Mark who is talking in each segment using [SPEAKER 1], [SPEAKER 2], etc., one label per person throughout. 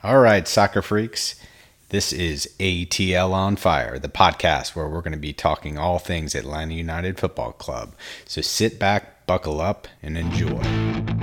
[SPEAKER 1] All right, soccer freaks. This is ATL on Fire, the podcast where we're going to be talking all things Atlanta United Football Club. So sit back, buckle up, and enjoy.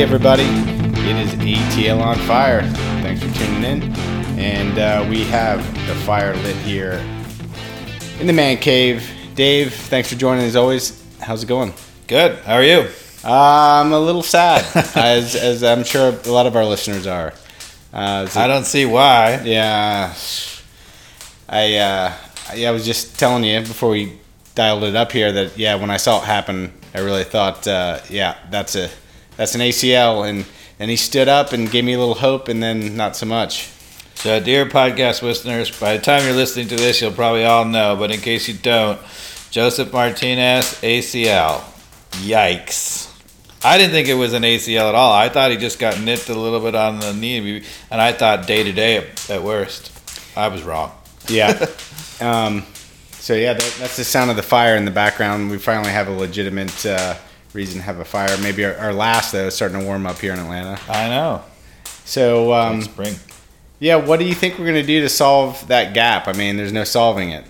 [SPEAKER 1] Hey, everybody. It is ATL on Fire. Thanks for tuning in. And uh, we have the fire lit here in the man cave. Dave, thanks for joining as always. How's it going?
[SPEAKER 2] Good. How are you?
[SPEAKER 1] Uh, I'm a little sad, as, as I'm sure a lot of our listeners are. Uh,
[SPEAKER 2] I don't see why.
[SPEAKER 1] Yeah, I uh, I was just telling you before we dialed it up here that yeah, when I saw it happen, I really thought uh, yeah, that's a that's an ACL, and then he stood up and gave me a little hope, and then not so much.
[SPEAKER 2] So, dear podcast listeners, by the time you're listening to this, you'll probably all know, but in case you don't, Josef Martinez ACL. Yikes. I didn't think it was an ACL at all. I thought he just got nipped a little bit on the knee, and I thought day to day at worst. I was wrong.
[SPEAKER 1] Yeah. um, so yeah, that, that's the sound of the fire in the background. We finally have a legitimate uh, reason to have a fire. Maybe our, our, last though is starting to warm up here in Atlanta.
[SPEAKER 2] I know.
[SPEAKER 1] So um,
[SPEAKER 2] spring.
[SPEAKER 1] Yeah, what do you think we're gonna do to solve that gap? I mean, there's no solving it.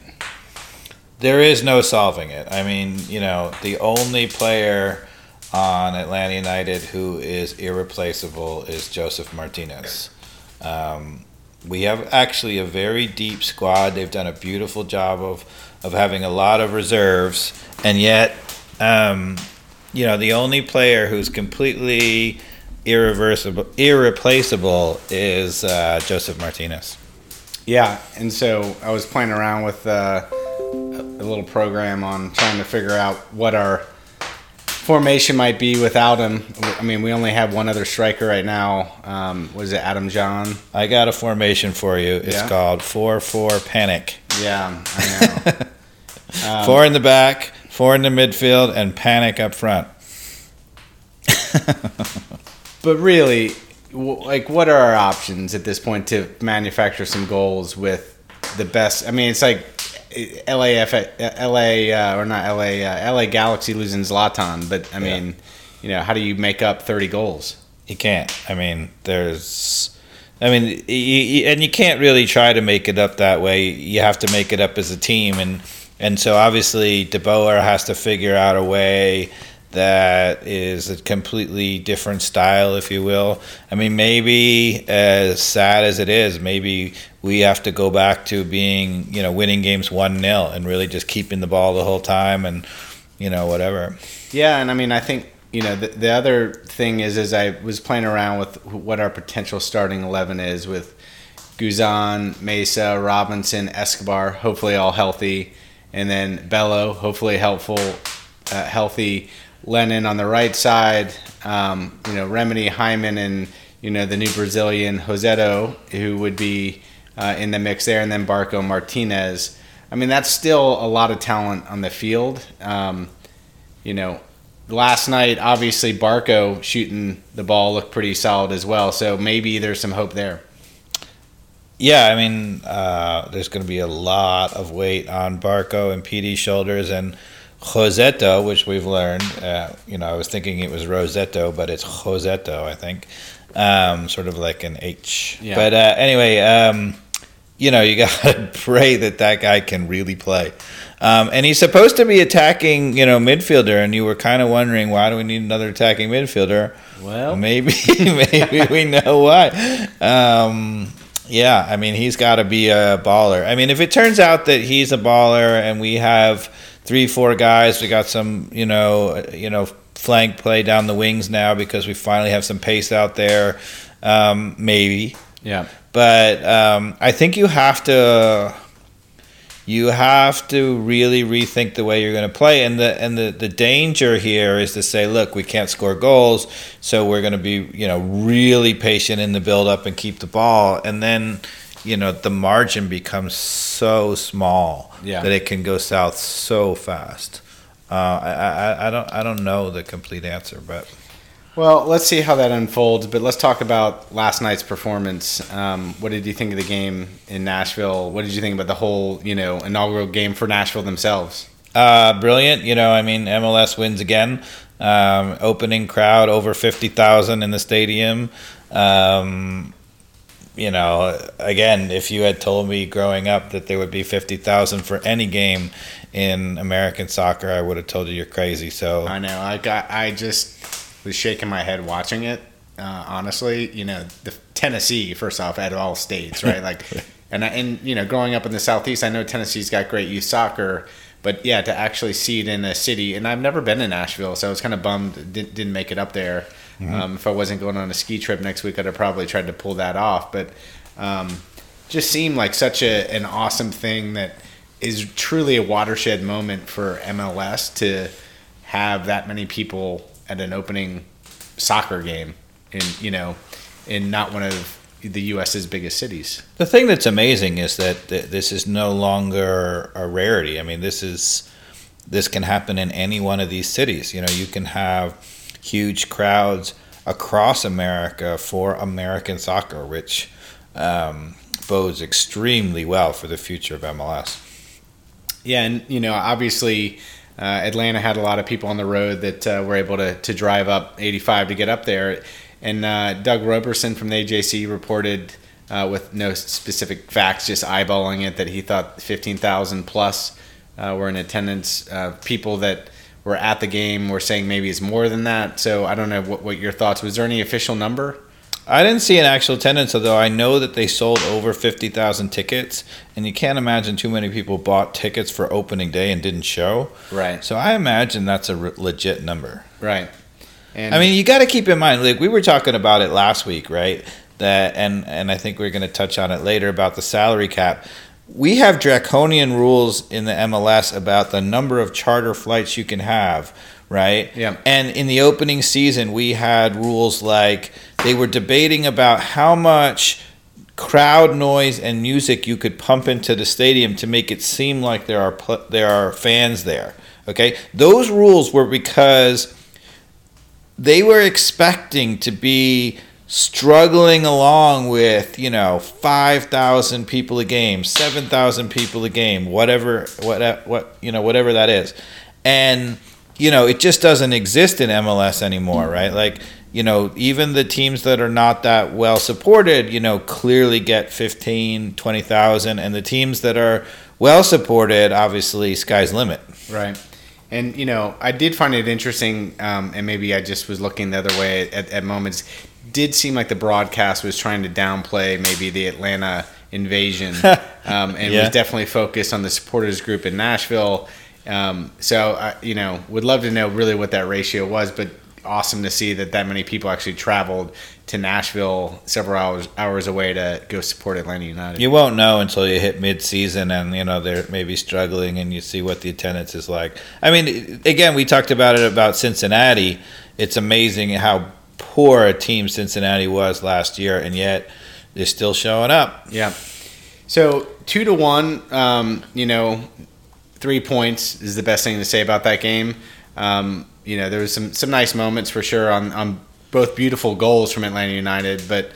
[SPEAKER 2] There is no solving it. I mean, you know, the only player on Atlanta United who is irreplaceable is Josef Martinez. Um, we have actually a very deep squad. They've done a beautiful job of of having a lot of reserves, and yet, um, you know, the only player who's completely irreversible, irreplaceable is uh, Josef Martinez.
[SPEAKER 1] Yeah, and so I was playing around with uh, a little program on trying to figure out what our formation might be without him. I mean, we only have one other striker right now. Um, was it Adam Jahn?
[SPEAKER 2] I got a formation for you. It's yeah? called four four panic.
[SPEAKER 1] Yeah, I
[SPEAKER 2] know. um, four in the back, four in the midfield, and panic up front.
[SPEAKER 1] but really, like, what are our options at this point to manufacture some goals with the best? I mean, it's like LAF, LA, uh, or not LA, uh, LA Galaxy losing Zlatan, but I mean, yeah. you know, how do you make up 30 goals?
[SPEAKER 2] You can't. I mean, there's, I mean, you, you, and you can't really try to make it up that way. You have to make it up as a team, and and so obviously De Boer has to figure out a way that is a completely different style, if you will. I mean, maybe as sad as it is, maybe we have to go back to being, you know, winning games 1 0 and really just keeping the ball the whole time and, you know, whatever.
[SPEAKER 1] Yeah, and I mean, I think, you know, the, the other thing is, as I was playing around with what our potential starting 11 is with Guzan, Meza, Robinson, Escobar, hopefully all healthy, and then Bello, hopefully helpful, uh, healthy Lennon on the right side, um, you know, Remedi, Hyndman, and, you know, the new Brazilian Rossetto, who would be uh, in the mix there, and then Barco Martinez. I mean, that's still a lot of talent on the field. Um, you know, last night, obviously, Barco shooting the ball looked pretty solid as well. So maybe there's some hope there.
[SPEAKER 2] Yeah, I mean, uh, there's going to be a lot of weight on Barco and Pity's shoulders, and Rossetto, which we've learned. Uh, you know, I was thinking it was Rosetto, but it's Rossetto, I think. Um, sort of like an H. Yeah. But uh, anyway, um, you know, you got to pray that that guy can really play. Um, and he's supposed to be attacking, you know, midfielder, and you were kind of wondering why do we need another attacking midfielder?
[SPEAKER 1] Well,
[SPEAKER 2] maybe maybe we know why. Um, yeah, I mean, he's got to be a baller. I mean, if it turns out that he's a baller and we have three, four guys. We got some, you know, you know, flank play down the wings now because we finally have some pace out there. Um, maybe.
[SPEAKER 1] Yeah.
[SPEAKER 2] But um, I think you have to you have to really rethink the way you're going to play and the and the, the danger here is to say look we can't score goals so we're going to be you know really patient in the build up and keep the ball and then you know the margin becomes so small
[SPEAKER 1] Yeah.
[SPEAKER 2] that it can go south so fast. Uh, I, I I don't I don't know the complete answer, but
[SPEAKER 1] Well, let's see how that unfolds. But let's talk about last night's performance. Um, what did you think of the game in Nashville? What did you think about the whole, you know, inaugural game for Nashville themselves?
[SPEAKER 2] Uh, brilliant. You know, I mean, MLS wins again. Um, opening crowd over 50,000 in the stadium. Um, you know, again, if you had told me growing up that there would be 50,000 for any game in American soccer, I would have told you you're crazy. So,
[SPEAKER 1] I know. I got. I just was shaking my head watching it. Uh, honestly, you know, the Tennessee first off at all states, right? Like, and I, and you know, growing up in the southeast, I know Tennessee's got great youth soccer, but yeah, to actually see it in a city, and I've never been in Nashville, so I was kind of bummed didn't, didn't make it up there. Um, if I wasn't going on a ski trip next week, I'd have probably tried to pull that off, but um, just seemed like such a an awesome thing that is truly a watershed moment for MLS to have that many people at an opening soccer game in you know in not one of the U.S.'s biggest cities.
[SPEAKER 2] The thing that's amazing is that th- this is no longer a rarity. I mean, this is this can happen in any one of these cities. You know, you can have huge crowds across America for American soccer, which um, bodes extremely well for the future of MLS.
[SPEAKER 1] Yeah, and you know obviously. Uh, Atlanta had a lot of people on the road that uh, were able to, to drive up 85 to get up there. And uh, Doug Roberson from the AJC reported, uh, with no specific facts, just eyeballing it, that he thought 15,000 plus uh, were in attendance. Uh, people that were at the game were saying maybe it's more than that. So I don't know what, what your thoughts. Was there any official number?
[SPEAKER 2] I didn't see an actual attendance, although I know that they sold over 50,000 tickets, and you can't imagine too many people bought tickets for opening day and didn't show.
[SPEAKER 1] Right.
[SPEAKER 2] So I imagine that's a re- legit number.
[SPEAKER 1] Right. And
[SPEAKER 2] I mean, you got to keep in mind, like we were talking about it last week, right? That and and I think we're going to touch on it later about the salary cap. We have draconian rules in the MLS about the number of charter flights you can have, right?
[SPEAKER 1] Yeah.
[SPEAKER 2] And in the opening season, we had rules like they were debating about how much crowd noise and music you could pump into the stadium to make it seem like there are pl- there are fans there. Okay, those rules were because they were expecting to be struggling along with you know 5000 people a game 7000 people a game whatever what what you know whatever that is and you know it just doesn't exist in MLS anymore right like you know even the teams that are not that well supported you know clearly get 15 20,000 and the teams that are well supported obviously sky's limit
[SPEAKER 1] Right. And, you know, I did find it interesting, um, and maybe I just was looking the other way at, at moments. Did seem like the broadcast was trying to downplay maybe the Atlanta invasion, um, and
[SPEAKER 2] Yeah.
[SPEAKER 1] was definitely focused on the supporters group in Nashville. Um, so, I, you know, would love to know really what that ratio was, but awesome to see that that many people actually traveled to Nashville several hours hours away to go support Atlanta United.
[SPEAKER 2] You won't know until you hit mid-season and you know they're maybe struggling and you see what the attendance is like. I mean, again, we talked about it about Cincinnati. It's amazing how poor a team Cincinnati was last year, and yet they're still showing up.
[SPEAKER 1] Yeah. So two to one, um, you know, three points is the best thing to say about that game. Um, you know, there was some some nice moments for sure on on both beautiful goals from Atlanta United, but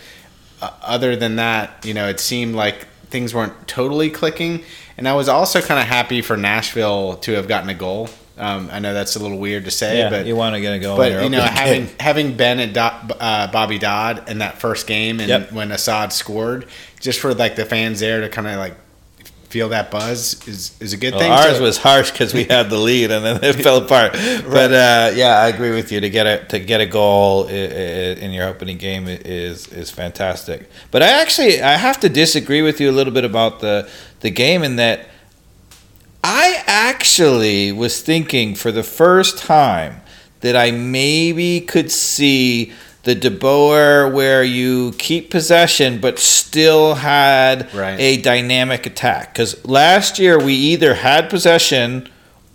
[SPEAKER 1] uh, other than that, you know, it seemed like things weren't totally clicking. And I was also kind of happy for Nashville to have gotten a goal. Um, I know that's a little weird to say, but
[SPEAKER 2] you want to get a goal.
[SPEAKER 1] but you know, having having been at Do- uh, Bobby Dodd in that first game, and
[SPEAKER 2] Yep.
[SPEAKER 1] when Asad scored, just for like the fans there to kind of like feel that buzz is is a good
[SPEAKER 2] Well,
[SPEAKER 1] thing.
[SPEAKER 2] ours
[SPEAKER 1] So-
[SPEAKER 2] was harsh because we had the lead and then it fell apart. But uh, yeah, I agree with you. To get a to get a goal in your opening game is is fantastic. But I actually I have to disagree with you a little bit about the the game in that I actually was thinking for the first time that I maybe could see the De Boer where you keep possession but still had
[SPEAKER 1] Right.
[SPEAKER 2] a dynamic attack. Because last year we either had possession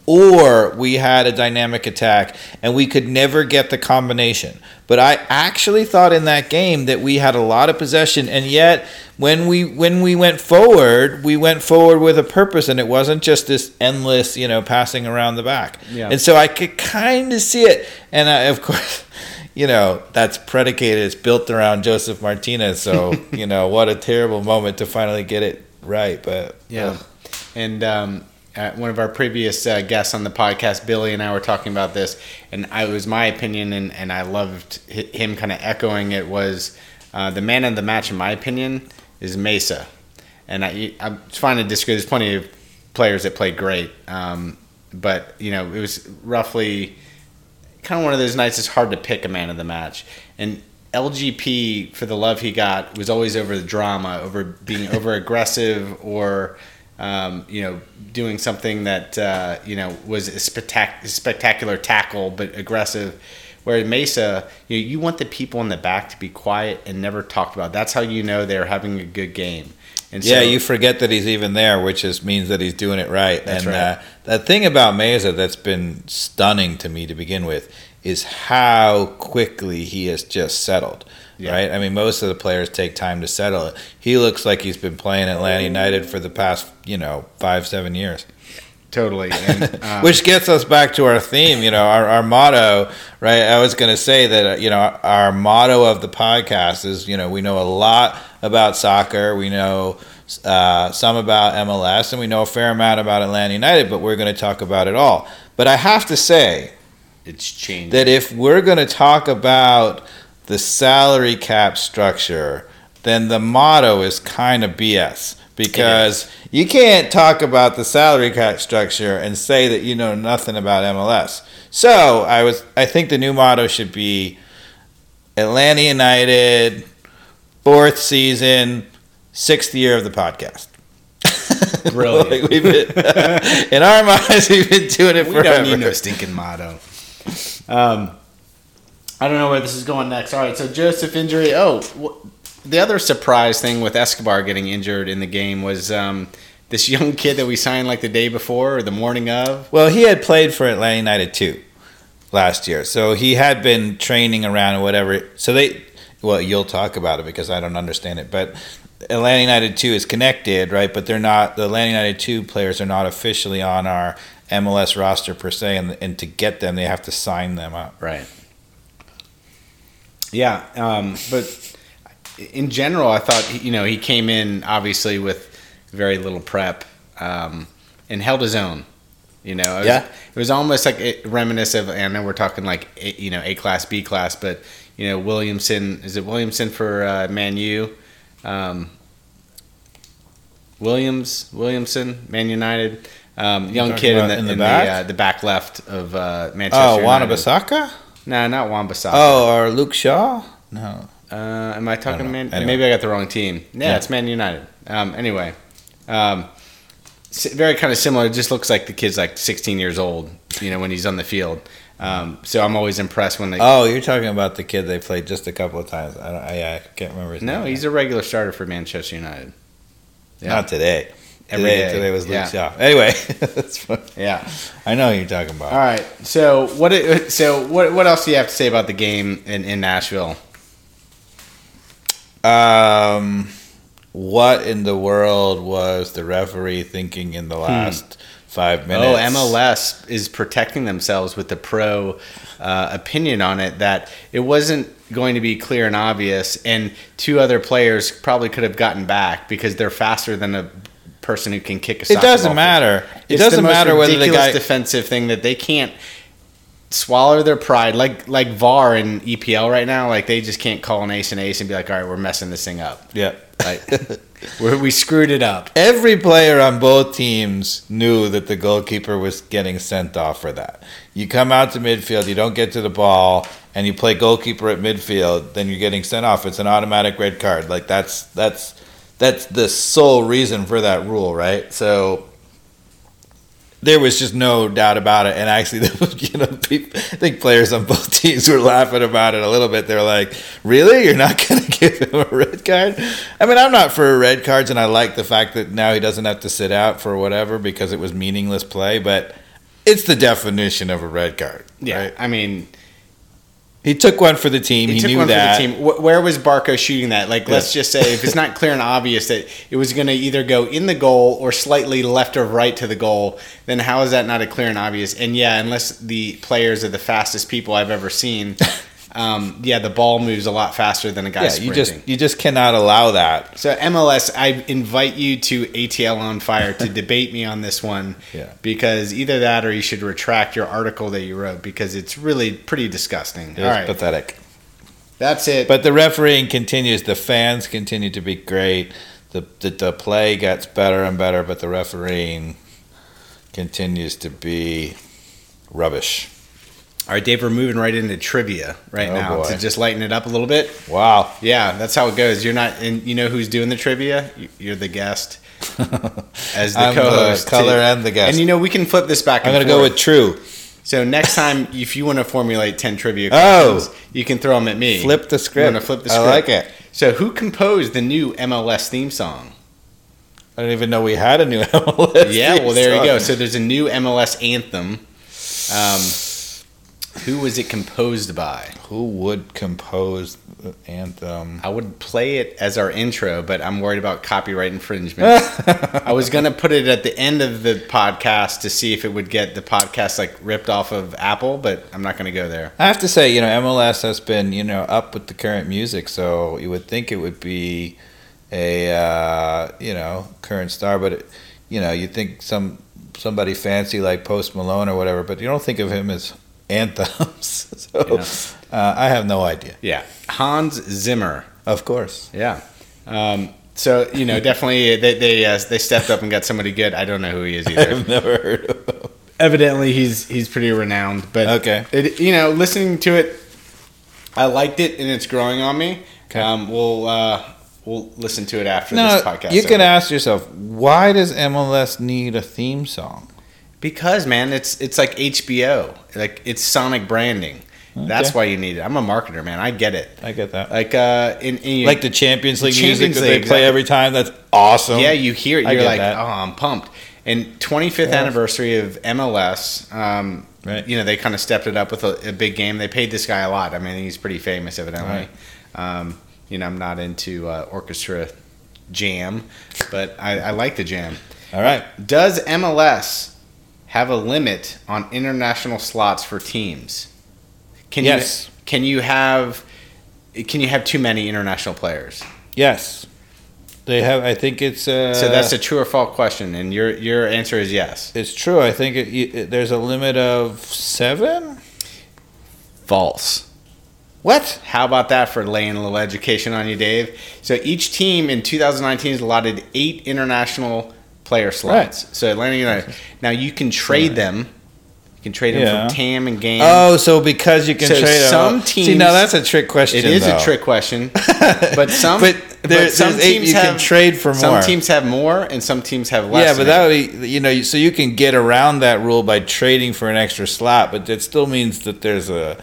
[SPEAKER 2] or we had a dynamic attack and we could never get the combination. But I actually thought in that game that we had a lot of possession and yet when we when we went forward, we went forward with a purpose and it wasn't just this endless, you know, passing around the back.
[SPEAKER 1] Yeah.
[SPEAKER 2] And so I could kind of see it and I, of course you know that's predicated it's built around josef martinez so you know what a terrible moment to finally get it right but
[SPEAKER 1] Yeah. And um, uh, one of our previous uh, guests on the podcast, Billy and I were talking about this, and I, it was my opinion, and, and I loved hi- him kind of echoing it. Was uh, the man of the match, in my opinion, is Meza, and I, I'm trying to disagree. There's plenty of players that played great, um, but you know, it was roughly kind of one of those nights. It's hard to pick a man of the match, and LGP for the love he got was always over the drama, over being over aggressive or um, you know doing something that uh, you know was a spectac- spectacular tackle but aggressive. Whereas Meza, you know, you want the people in the back to be quiet and never talked about. That's how you know they're having a good game. And
[SPEAKER 2] yeah
[SPEAKER 1] so,
[SPEAKER 2] you forget that he's even there which is means that he's doing it right
[SPEAKER 1] That's
[SPEAKER 2] and
[SPEAKER 1] right.
[SPEAKER 2] Uh, the thing about Meza that's been stunning to me to begin with is how quickly he has just settled
[SPEAKER 1] Yeah.
[SPEAKER 2] right i mean most of the players take time to settle it he looks like he's been playing atlanta united for the past you know five seven years
[SPEAKER 1] totally. And, um,
[SPEAKER 2] Which gets us back to our theme, you know, our, our motto, right? I was going to say that, uh, you know, our motto of the podcast is, you know, we know a lot about soccer, we know uh, some about MLS, and we know a fair amount about Atlanta United, but we're going to talk about it all. But I have to say
[SPEAKER 1] it's changed.
[SPEAKER 2] that if we're going to talk about the salary cap structure, then the motto is kind of BS because you can't talk about the salary cap structure and say that you know nothing about MLS. So I was, I think the new motto should be Atlanta United, fourth season, sixth year of the podcast.
[SPEAKER 1] Brilliant.
[SPEAKER 2] Like we've been- in our minds, we've been doing it
[SPEAKER 1] we
[SPEAKER 2] forever.
[SPEAKER 1] don't need no stinking motto. Um, I don't know where this is going next. All right, so Josef injury. Oh, wh- the other surprise thing with Escobar getting injured in the game was um, this young kid that we signed like the day before or the morning of.
[SPEAKER 2] Well, he had played for Atlanta United too last year, so he had been training around or whatever. So they, well, you'll talk about it because I don't understand it, but Atlanta United two is connected, right? But they're not. The Atlanta United two players are not officially on our MLS roster per se, and, and to get them, they have to sign them up.
[SPEAKER 1] Right. Yeah, um, but in general, I thought you know he came in obviously with very little prep um, and held his own. You know, it was,
[SPEAKER 2] Yeah.
[SPEAKER 1] it was almost like it reminiscent of. And I know we're talking like you know A class, B class, but you know Williamson is it Williamson for uh, Man U? Um, Williams, Williamson, Man United, um, young kid in the
[SPEAKER 2] in the
[SPEAKER 1] in
[SPEAKER 2] back?
[SPEAKER 1] the, uh, the back left of uh, Manchester.
[SPEAKER 2] Oh. Wanabasaka?
[SPEAKER 1] No, not Wan-Bissaka.
[SPEAKER 2] Oh, or Luke Shaw? No.
[SPEAKER 1] Uh, am I talking
[SPEAKER 2] I
[SPEAKER 1] to Man?
[SPEAKER 2] Anyway.
[SPEAKER 1] Maybe I got the wrong team. Yeah,
[SPEAKER 2] Yeah.
[SPEAKER 1] it's Man United. Um, anyway, um, very kind of similar. It just looks like the kid's like 16 years old. You know, when he's on the field. Um, so I'm always impressed when they.
[SPEAKER 2] Oh, you're talking about the kid they played just a couple of times. I don't. I, I can't remember his
[SPEAKER 1] no,
[SPEAKER 2] name.
[SPEAKER 1] he's a regular starter for Manchester United. Yeah.
[SPEAKER 2] Not today.
[SPEAKER 1] Every
[SPEAKER 2] today,
[SPEAKER 1] day.
[SPEAKER 2] today was Luke
[SPEAKER 1] Yeah.
[SPEAKER 2] Shaw. Anyway, that's fun.
[SPEAKER 1] Yeah.
[SPEAKER 2] I know who you're talking about.
[SPEAKER 1] All right. So what? it- So what? What else do you have to say about the game in, in Nashville?
[SPEAKER 2] Um, what in the world was the referee thinking in the last five minutes?
[SPEAKER 1] Oh, MLS is protecting themselves with the pro uh, opinion on it that it wasn't going to be clear and obvious, and two other players probably could have gotten back because they're faster than a person who can kick a.
[SPEAKER 2] It doesn't
[SPEAKER 1] ball.
[SPEAKER 2] matter. It doesn't
[SPEAKER 1] the most
[SPEAKER 2] matter whether the
[SPEAKER 1] ridiculous
[SPEAKER 2] guy.
[SPEAKER 1] defensive thing that they can't swallow their pride like like VAR in EPL right now. Like they just can't call an ace and ace and be like, all right, we're messing this thing up.
[SPEAKER 2] yeah.
[SPEAKER 1] Like we're, we screwed it up.
[SPEAKER 2] Every player on both teams knew that the goalkeeper was getting sent off for that. You come out to midfield, you don't get to the ball, and you play goalkeeper at midfield, then you're getting sent off. It's an automatic red card. Like that's that's that's the sole reason for that rule, right? So there was just no doubt about it. And actually, there was, you know, people, I think players on both teams were laughing about it a little bit. They're like, "Really? You're not going to give him a red card?" I mean, I'm not for red cards, and I like the fact that now he doesn't have to sit out for whatever because it was meaningless play. But it's the definition of a red card.
[SPEAKER 1] Yeah,
[SPEAKER 2] right?
[SPEAKER 1] I mean,
[SPEAKER 2] he took one for the team. He,
[SPEAKER 1] he took
[SPEAKER 2] knew
[SPEAKER 1] one
[SPEAKER 2] that.
[SPEAKER 1] for the team. Where was Barco shooting that? Like, let's just say if it's not clear and obvious that it was going to either go in the goal or slightly left or right to the goal, then how is that not a clear and obvious? And yeah, unless the players are the fastest people I've ever seen, um, yeah, the ball moves a lot faster than a guy
[SPEAKER 2] Yeah,
[SPEAKER 1] sprinting.
[SPEAKER 2] you just you just cannot allow that.
[SPEAKER 1] So MLS, I invite you to ATL on Fire to debate me on this one.
[SPEAKER 2] Yeah.
[SPEAKER 1] Because either that or you should retract your article that you wrote because it's really pretty disgusting.
[SPEAKER 2] It's
[SPEAKER 1] right,
[SPEAKER 2] pathetic.
[SPEAKER 1] that's it.
[SPEAKER 2] But the refereeing continues. The fans continue to be great. The, the the play gets better and better, but the refereeing continues to be rubbish.
[SPEAKER 1] All right, Dave, we're moving right into trivia right
[SPEAKER 2] Oh,
[SPEAKER 1] now
[SPEAKER 2] boy.
[SPEAKER 1] to just lighten it up a little bit.
[SPEAKER 2] Wow.
[SPEAKER 1] Yeah, that's how it goes. You're not, and you know who's doing the trivia? You- You're the guest as the co-host.
[SPEAKER 2] color
[SPEAKER 1] too.
[SPEAKER 2] and the guest.
[SPEAKER 1] And you know we can flip this back.
[SPEAKER 2] I'm going to go with true.
[SPEAKER 1] So next time, if you want to formulate ten trivia
[SPEAKER 2] Oh.
[SPEAKER 1] you can throw them at me.
[SPEAKER 2] Flip the script.
[SPEAKER 1] I'm gonna flip the script.
[SPEAKER 2] I like it.
[SPEAKER 1] So who composed the new MLS theme song?
[SPEAKER 2] I didn't even know we had a new MLS.
[SPEAKER 1] yeah, well there you go. So there's a new MLS anthem. Um, who was it composed by?
[SPEAKER 2] Who would compose the anthem?
[SPEAKER 1] I would play it as our intro, but I'm worried about copyright infringement. I was gonna put it at the end of the podcast to see if it would get the podcast like ripped off of Apple, but I'm not gonna go there.
[SPEAKER 2] I have to say, you know, MLS has been, you know, up with the current music, so you would think it would be a, uh, you know, current star, but, it, you know, you think some somebody fancy like Post Malone or whatever, but you don't think of him as anthems. so
[SPEAKER 1] Yeah.
[SPEAKER 2] uh, I have no idea.
[SPEAKER 1] Yeah, Hans Zimmer.
[SPEAKER 2] Of course.
[SPEAKER 1] Yeah. Um, so you know, definitely they they uh, they stepped up and got somebody good. I don't know who he is either.
[SPEAKER 2] I've never heard of him.
[SPEAKER 1] Evidently, he's he's pretty renowned. But
[SPEAKER 2] Okay.
[SPEAKER 1] it, you know, listening to it, I liked it and it's growing on me.
[SPEAKER 2] Okay.
[SPEAKER 1] Um, we'll uh, we'll listen to it after
[SPEAKER 2] No,
[SPEAKER 1] this podcast.
[SPEAKER 2] you can ask yourself, why does MLS need a theme song?
[SPEAKER 1] Because man, it's it's like HBO, like it's Sonic branding. That's
[SPEAKER 2] Okay.
[SPEAKER 1] why you need it. I'm a marketer, man. I get it.
[SPEAKER 2] I get that.
[SPEAKER 1] Like uh, in, in
[SPEAKER 2] Like the Champions League music
[SPEAKER 1] Champions
[SPEAKER 2] that they
[SPEAKER 1] League,
[SPEAKER 2] play every time. That's awesome.
[SPEAKER 1] Yeah, you hear it. You're like,
[SPEAKER 2] that.
[SPEAKER 1] oh, I'm pumped. And 25th
[SPEAKER 2] Yeah.
[SPEAKER 1] anniversary of MLS, um,
[SPEAKER 2] Right.
[SPEAKER 1] you know, they kind of stepped it up with a, a big game. They paid this guy a lot. I mean, he's pretty famous, evidently. Um, you know, I'm not into uh, orchestra jam, but I, I like the jam.
[SPEAKER 2] All right.
[SPEAKER 1] Does MLS have a limit on international slots for teams? Can
[SPEAKER 2] Yes.
[SPEAKER 1] You, can you have can you have too many international players?
[SPEAKER 2] Yes. They have. I think it's. Uh,
[SPEAKER 1] So that's a true or false question, and your your answer is yes.
[SPEAKER 2] It's true. I think it, it, there's a limit of seven.
[SPEAKER 1] False.
[SPEAKER 2] What?
[SPEAKER 1] How about that for laying a little education on you, Dave? So each team in 2019 is allotted eight international player slots. So Atlanta United. Now you can trade them. You can trade them
[SPEAKER 2] Yeah.
[SPEAKER 1] from TAM and GAM.
[SPEAKER 2] Oh, so because you can
[SPEAKER 1] So
[SPEAKER 2] trade them-
[SPEAKER 1] some
[SPEAKER 2] See,
[SPEAKER 1] teams-
[SPEAKER 2] now that's a trick question.
[SPEAKER 1] it is
[SPEAKER 2] though.
[SPEAKER 1] a trick question, but some
[SPEAKER 2] But there-
[SPEAKER 1] some
[SPEAKER 2] there's eight you can trade for
[SPEAKER 1] Some teams have more, and some teams have less.
[SPEAKER 2] Yeah, but that would be, you know, so you can get around that rule by trading for an extra slot, but it still means that there's a.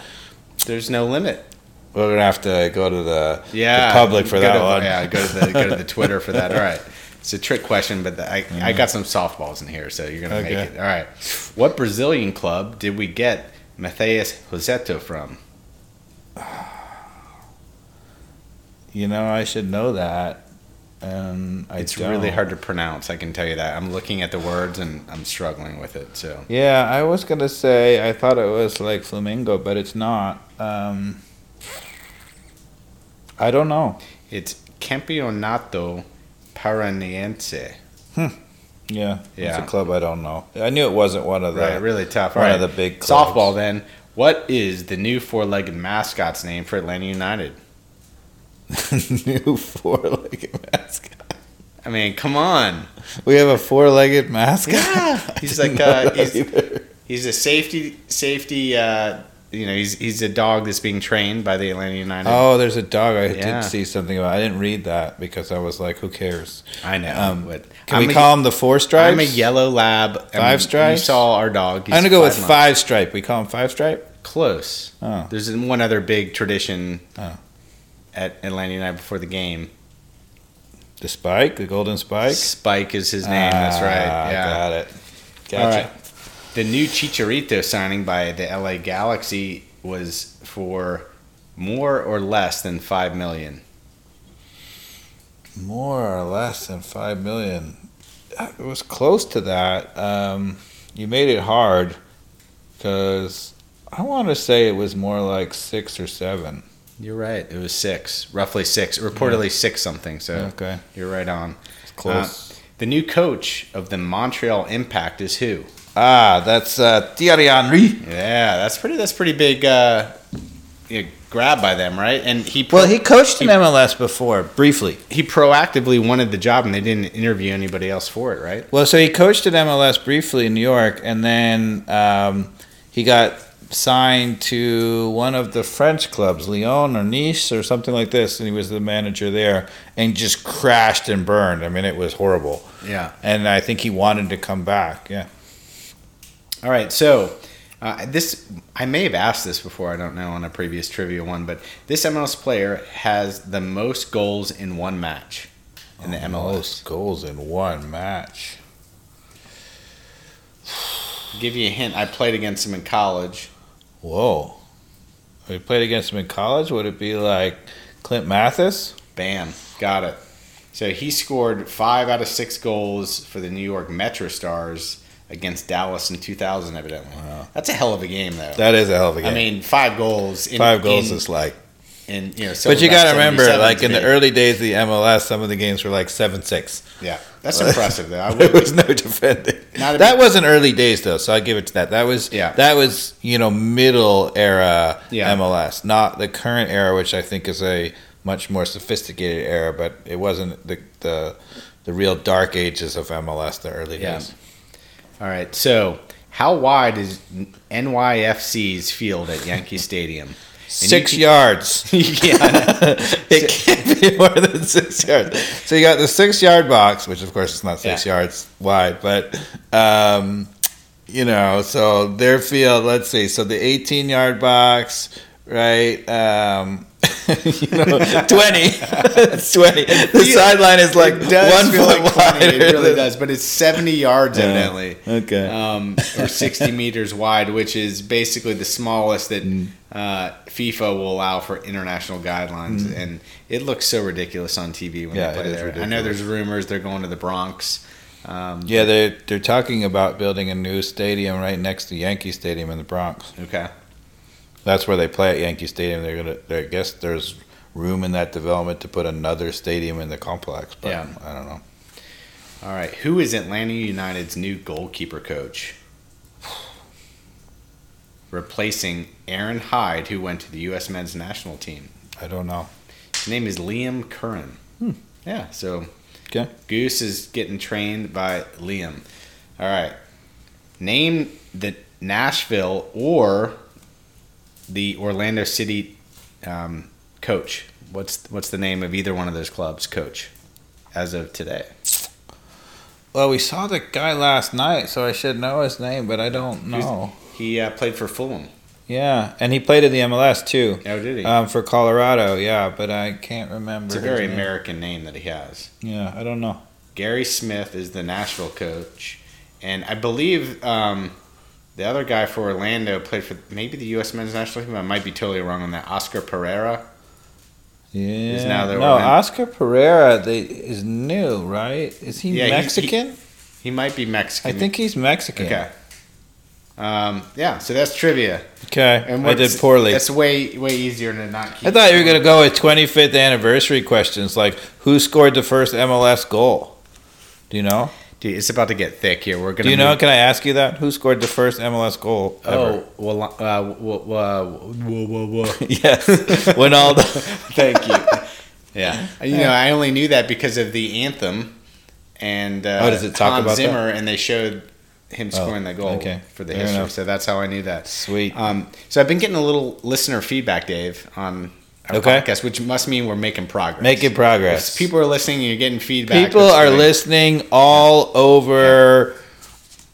[SPEAKER 1] there's no limit.
[SPEAKER 2] We're gonna have to go to the,
[SPEAKER 1] Yeah,
[SPEAKER 2] the public for that
[SPEAKER 1] to,
[SPEAKER 2] one.
[SPEAKER 1] Yeah, go to the go to the Twitter for that. All right, it's a trick question, but the, I I got some softballs in here, so you're gonna
[SPEAKER 2] Okay.
[SPEAKER 1] make it. All right, what Brazilian club did we get Matheus Rossetto from?
[SPEAKER 2] You know, I should know that. And I
[SPEAKER 1] It's
[SPEAKER 2] don't.
[SPEAKER 1] really hard to pronounce. I can tell you that. I'm looking at the words and I'm struggling with it. So
[SPEAKER 2] Yeah, I was gonna say I thought it was like flamingo, but it's not. Um, I don't know.
[SPEAKER 1] it's Campeonato Paranaense.
[SPEAKER 2] Yeah,
[SPEAKER 1] yeah.
[SPEAKER 2] it's a club I don't know. I knew it wasn't one of the
[SPEAKER 1] Right, really tough.
[SPEAKER 2] one
[SPEAKER 1] All
[SPEAKER 2] of the big clubs.
[SPEAKER 1] softball. Then, what is the new four-legged mascot's name for Atlanta United?
[SPEAKER 2] new four-legged mascot.
[SPEAKER 1] I mean, come on.
[SPEAKER 2] We have a four-legged mascot.
[SPEAKER 1] Yeah, he's like uh, he's, he's a safety safety. Uh, you know, he's he's a dog that's being trained by the Atlanta United.
[SPEAKER 2] Oh, there's a dog. I
[SPEAKER 1] Yeah.
[SPEAKER 2] did see something about. I didn't read that because I was like, "Who cares?"
[SPEAKER 1] I know.
[SPEAKER 2] Um, Can
[SPEAKER 1] I'm
[SPEAKER 2] we
[SPEAKER 1] a-
[SPEAKER 2] call him the four stripes?
[SPEAKER 1] I'm a yellow lab.
[SPEAKER 2] Five stripes?
[SPEAKER 1] You saw our dog. He's
[SPEAKER 2] I'm gonna go with
[SPEAKER 1] months.
[SPEAKER 2] five stripe. We call him five stripe.
[SPEAKER 1] Close.
[SPEAKER 2] Oh,
[SPEAKER 1] There's one other big tradition
[SPEAKER 2] Oh.
[SPEAKER 1] at Atlanta United before the game.
[SPEAKER 2] the spike, the golden spike.
[SPEAKER 1] Spike is his name. That's right.
[SPEAKER 2] Ah,
[SPEAKER 1] Yeah.
[SPEAKER 2] got it. Gotcha.
[SPEAKER 1] All right. The new Chicharito signing by the LA Galaxy was for more or less than five million.
[SPEAKER 2] More or less than five million. It was close to that. Um, you made it hard because I want to say it was more like six or seven.
[SPEAKER 1] You're right. It was six, roughly six, reportedly six something. So
[SPEAKER 2] Okay,
[SPEAKER 1] you're right on.
[SPEAKER 2] it's close.
[SPEAKER 1] The new coach of the Montreal Impact is who?
[SPEAKER 2] Ah, that's uh, Thierry Henry.
[SPEAKER 1] Yeah, that's pretty. That's pretty big uh, you know, grab by them, right? And he pro-
[SPEAKER 2] Well, he coached in MLS before, briefly.
[SPEAKER 1] he proactively wanted the job, and they didn't interview anybody else for it, right?
[SPEAKER 2] Well, so he coached at MLS briefly in New York, and then um, he got signed to one of the French clubs, Lyon or Nice or something like this, and he was the manager there, and just crashed and burned. I mean, it was horrible.
[SPEAKER 1] Yeah.
[SPEAKER 2] And I think he wanted to come back. Yeah.
[SPEAKER 1] All right, so uh, this I may have asked this before. I don't know on a previous trivia one, but this MLS player has the most goals in one match in the MLS.
[SPEAKER 2] Most goals in one match.
[SPEAKER 1] give you a hint. I played against him in college.
[SPEAKER 2] Whoa. We played against him in college. Would it be like Clint Mathis?
[SPEAKER 1] Bam, got it. So he scored five out of six goals for the New York Metro Stars against Dallas in 2000. Evidently,
[SPEAKER 2] Wow.
[SPEAKER 1] that's a hell of a game, though.
[SPEAKER 2] That is a hell of a game.
[SPEAKER 1] I mean, five goals. In,
[SPEAKER 2] five goals
[SPEAKER 1] in,
[SPEAKER 2] is like.
[SPEAKER 1] in you know. so
[SPEAKER 2] But you got to remember, like in the early days of the MLS, some of the games were like seven six.
[SPEAKER 1] Yeah, that's impressive though. I
[SPEAKER 2] There was no defending. That wasn't early days though, so I give it to that. That was
[SPEAKER 1] Yeah.
[SPEAKER 2] That was you know middle era
[SPEAKER 1] Yeah.
[SPEAKER 2] MLS, not the current era, which I think is a much more sophisticated era. But it wasn't the the the real dark ages of MLS, the early
[SPEAKER 1] Yeah.
[SPEAKER 2] days.
[SPEAKER 1] All right. So, how wide is NYFC's field at Yankee Stadium?
[SPEAKER 2] Six
[SPEAKER 1] you-
[SPEAKER 2] yards.
[SPEAKER 1] yeah.
[SPEAKER 2] it can't be more than six yards. So you got the six yard box, which of course is not six
[SPEAKER 1] Yeah.
[SPEAKER 2] yards wide, but um, you know, so their field. Let's see. So the eighteen yard box, right? Um, you know, twenty. it's twenty. The
[SPEAKER 1] feel-
[SPEAKER 2] sideline is like one foot
[SPEAKER 1] like
[SPEAKER 2] wide.
[SPEAKER 1] It really does, but it's 70 yards
[SPEAKER 2] Yeah.
[SPEAKER 1] evidently.
[SPEAKER 2] Okay.
[SPEAKER 1] Um, or 60 meters wide, which is basically the smallest that
[SPEAKER 2] Mm.
[SPEAKER 1] uh, FIFA will allow for international guidelines. And it looks so ridiculous on TV when
[SPEAKER 2] Mm. Yeah,
[SPEAKER 1] they play there. I know there's rumors they're going to the Bronx. Um,
[SPEAKER 2] yeah, they're they're talking about building a new stadium right next to Yankee Stadium in the Bronx.
[SPEAKER 1] Okay.
[SPEAKER 2] That's where they play at Yankee Stadium. They're gonna. I guess there's room in that development to put another stadium in the complex. But
[SPEAKER 1] Yeah.
[SPEAKER 2] I don't know.
[SPEAKER 1] All right. Who is Atlanta United's new goalkeeper coach? Replacing Aaron Hyde, who went to the U.S. men's national team.
[SPEAKER 2] I don't know.
[SPEAKER 1] His name is Liam Curran.
[SPEAKER 2] Hmm.
[SPEAKER 1] Yeah, so
[SPEAKER 2] Okay.
[SPEAKER 1] Goose is getting trained by Liam. All right. Name the Nashville or the Orlando City um, coach. What's what's the name of either one of those clubs' coach as of today?
[SPEAKER 2] Well, we saw the guy last night, so I should know his name, but I don't know.
[SPEAKER 1] He uh, played for Fulham.
[SPEAKER 2] Yeah, and he played in the MLS too.
[SPEAKER 1] Oh, did he?
[SPEAKER 2] Um, for Colorado, yeah, but I can't remember.
[SPEAKER 1] it's a very
[SPEAKER 2] name.
[SPEAKER 1] American name that he has.
[SPEAKER 2] Yeah, I don't know.
[SPEAKER 1] Gary Smith is the Nashville coach, and I believe um, the other guy for Orlando played for maybe the U.S. men's national team. I might be totally wrong on that. Oscar Pereira.
[SPEAKER 2] Yeah.
[SPEAKER 1] now the
[SPEAKER 2] no,
[SPEAKER 1] Orlando-
[SPEAKER 2] Oscar Pereira they, is new, right? Is he
[SPEAKER 1] Yeah, he- he-
[SPEAKER 2] Mexican?
[SPEAKER 1] He might be Mexican.
[SPEAKER 2] I think he's Mexican.
[SPEAKER 1] Okay. Um, yeah, so that's trivia.
[SPEAKER 2] Okay.
[SPEAKER 1] And
[SPEAKER 2] I did poorly.
[SPEAKER 1] That's way way easier to not keep.
[SPEAKER 2] I thought you were going to go with 25th anniversary questions like who scored the first MLS goal? Do you know?
[SPEAKER 1] Dude, it's about to get thick here. We're gonna.
[SPEAKER 2] Do you know?
[SPEAKER 1] move-
[SPEAKER 2] Can I ask you that? Who scored the first MLS goal ever?
[SPEAKER 1] Oh well, uh, whoa, whoa, whoa, whoa, whoa.
[SPEAKER 2] yes. Wynalda.
[SPEAKER 1] Thank you. Yeah, you know, I only knew that because of the anthem, and uh,
[SPEAKER 2] Oh, does it talk
[SPEAKER 1] Hans
[SPEAKER 2] about that?
[SPEAKER 1] And they showed him scoring the goal
[SPEAKER 2] okay.
[SPEAKER 1] for the
[SPEAKER 2] Fair
[SPEAKER 1] history.
[SPEAKER 2] enough.
[SPEAKER 1] So that's how I knew that.
[SPEAKER 2] Sweet.
[SPEAKER 1] Um, so I've been getting a little listener feedback, Dave, on our
[SPEAKER 2] Okay.
[SPEAKER 1] podcast, which must mean we're making progress.
[SPEAKER 2] Making progress.
[SPEAKER 1] If people are listening, you're getting feedback.
[SPEAKER 2] People are
[SPEAKER 1] great.
[SPEAKER 2] listening all over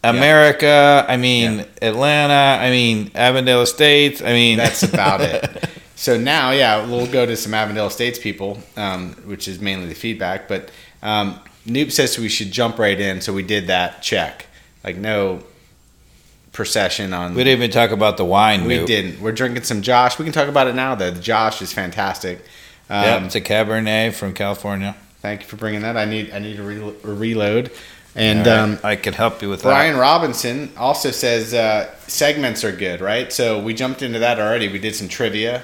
[SPEAKER 2] America. I mean,
[SPEAKER 1] Yeah.
[SPEAKER 2] Atlanta. I mean, Avondale Estates. I mean,
[SPEAKER 1] That's about it. So now, yeah, we'll go to some Avondale Estates people, um, which is mainly the feedback. But um, Noob says we should jump right in, so we did that check. Like no procession on.
[SPEAKER 2] We didn't even talk about the wine.
[SPEAKER 1] We
[SPEAKER 2] Newt.
[SPEAKER 1] didn't. We're drinking some Josh. We can talk about it now, though. The Josh is fantastic. Um,
[SPEAKER 2] Yep, it's a Cabernet from California.
[SPEAKER 1] Thank you for bringing that. I need I need a, re- a reload. And
[SPEAKER 2] right,
[SPEAKER 1] um,
[SPEAKER 2] I can help you with that.
[SPEAKER 1] Brian Robinson also says uh, segments are good, right? So we jumped into that already. We did some trivia,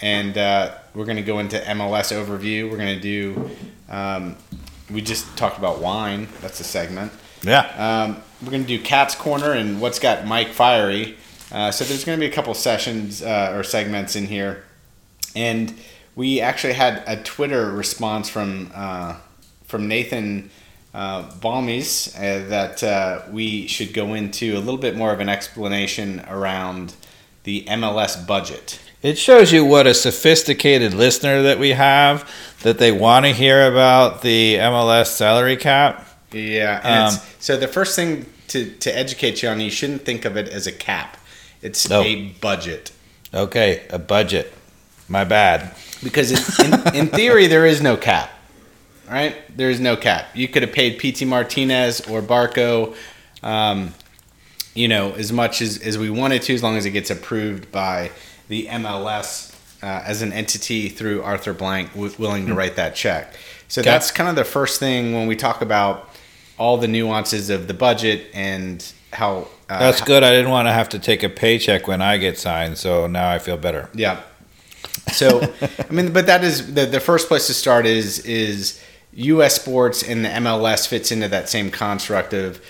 [SPEAKER 1] and uh, we're going to go into MLS overview. We're going to do. Um, we just talked about wine. That's a segment.
[SPEAKER 2] Yeah.
[SPEAKER 1] Um, we're going to do Cat's Corner and what's got Mike fiery. Uh, so there's going to be a couple sessions uh, or segments in here, and we actually had a Twitter response from uh, from Nathan uh, uh, that uh, we should go into a little bit more of an explanation around the MLS budget.
[SPEAKER 2] It shows you what a sophisticated listener that we have, that they want to hear about the MLS salary cap.
[SPEAKER 1] Yeah. And
[SPEAKER 2] Um,
[SPEAKER 1] it's, so the first thing to, to educate you on, you shouldn't think of it as a cap. It's
[SPEAKER 2] No.
[SPEAKER 1] a budget.
[SPEAKER 2] Okay, a budget. My bad.
[SPEAKER 1] Because in, in, in theory, there is no cap. Right? There is no cap. You could have paid Pity Martinez or Barco, um, you know, as much as, as we wanted to, as long as it gets approved by the MLS uh, as an entity through Arthur Blank w- willing to write that check. So
[SPEAKER 2] Okay.
[SPEAKER 1] that's kind of the first thing when we talk about all the nuances of the budget and how. Uh,
[SPEAKER 2] That's good. I didn't want to have to take a paycheck when I get signed, so now I feel better.
[SPEAKER 1] Yeah. So, I mean, but that is the, the first place to start is is U.S. sports and the MLS fits into that same construct of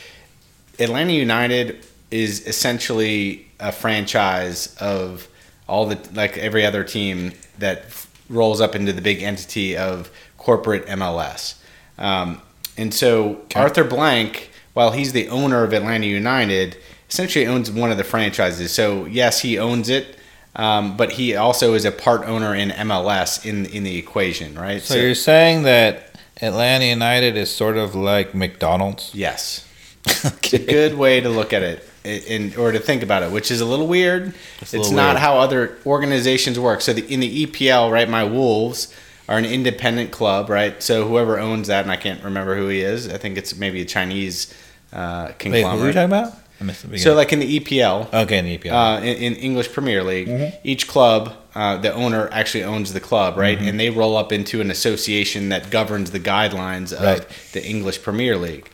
[SPEAKER 1] Atlanta United is essentially a franchise of all the like every other team that rolls up into the big entity of corporate MLS. Um, and so Arthur Blank, while he's the owner of Atlanta United, essentially owns one of the franchises. So yes, he owns it, um, but he also is a part owner in MLS in in the equation, right?
[SPEAKER 2] So, you're saying that Atlanta United is sort of like McDonald's?
[SPEAKER 1] yes, it's a good way to look at it. In, or to think about it, which is a little weird. It's,
[SPEAKER 2] little
[SPEAKER 1] not
[SPEAKER 2] weird.
[SPEAKER 1] how other organizations work. So the, in the EPL, right, my Wolves are an independent club, right? So whoever owns that, and I can't remember who he is. I think it's maybe a Chinese uh,
[SPEAKER 2] Wait, who are you talking about? I missed the
[SPEAKER 1] so like in the EPL,
[SPEAKER 2] okay, in the EPL.
[SPEAKER 1] uh, in, in English Premier League,
[SPEAKER 2] Mm-hmm.
[SPEAKER 1] each club, uh, the owner actually owns the club, right?
[SPEAKER 2] Mm-hmm.
[SPEAKER 1] And they roll up into an association that governs the guidelines of
[SPEAKER 2] Right.
[SPEAKER 1] the English Premier League.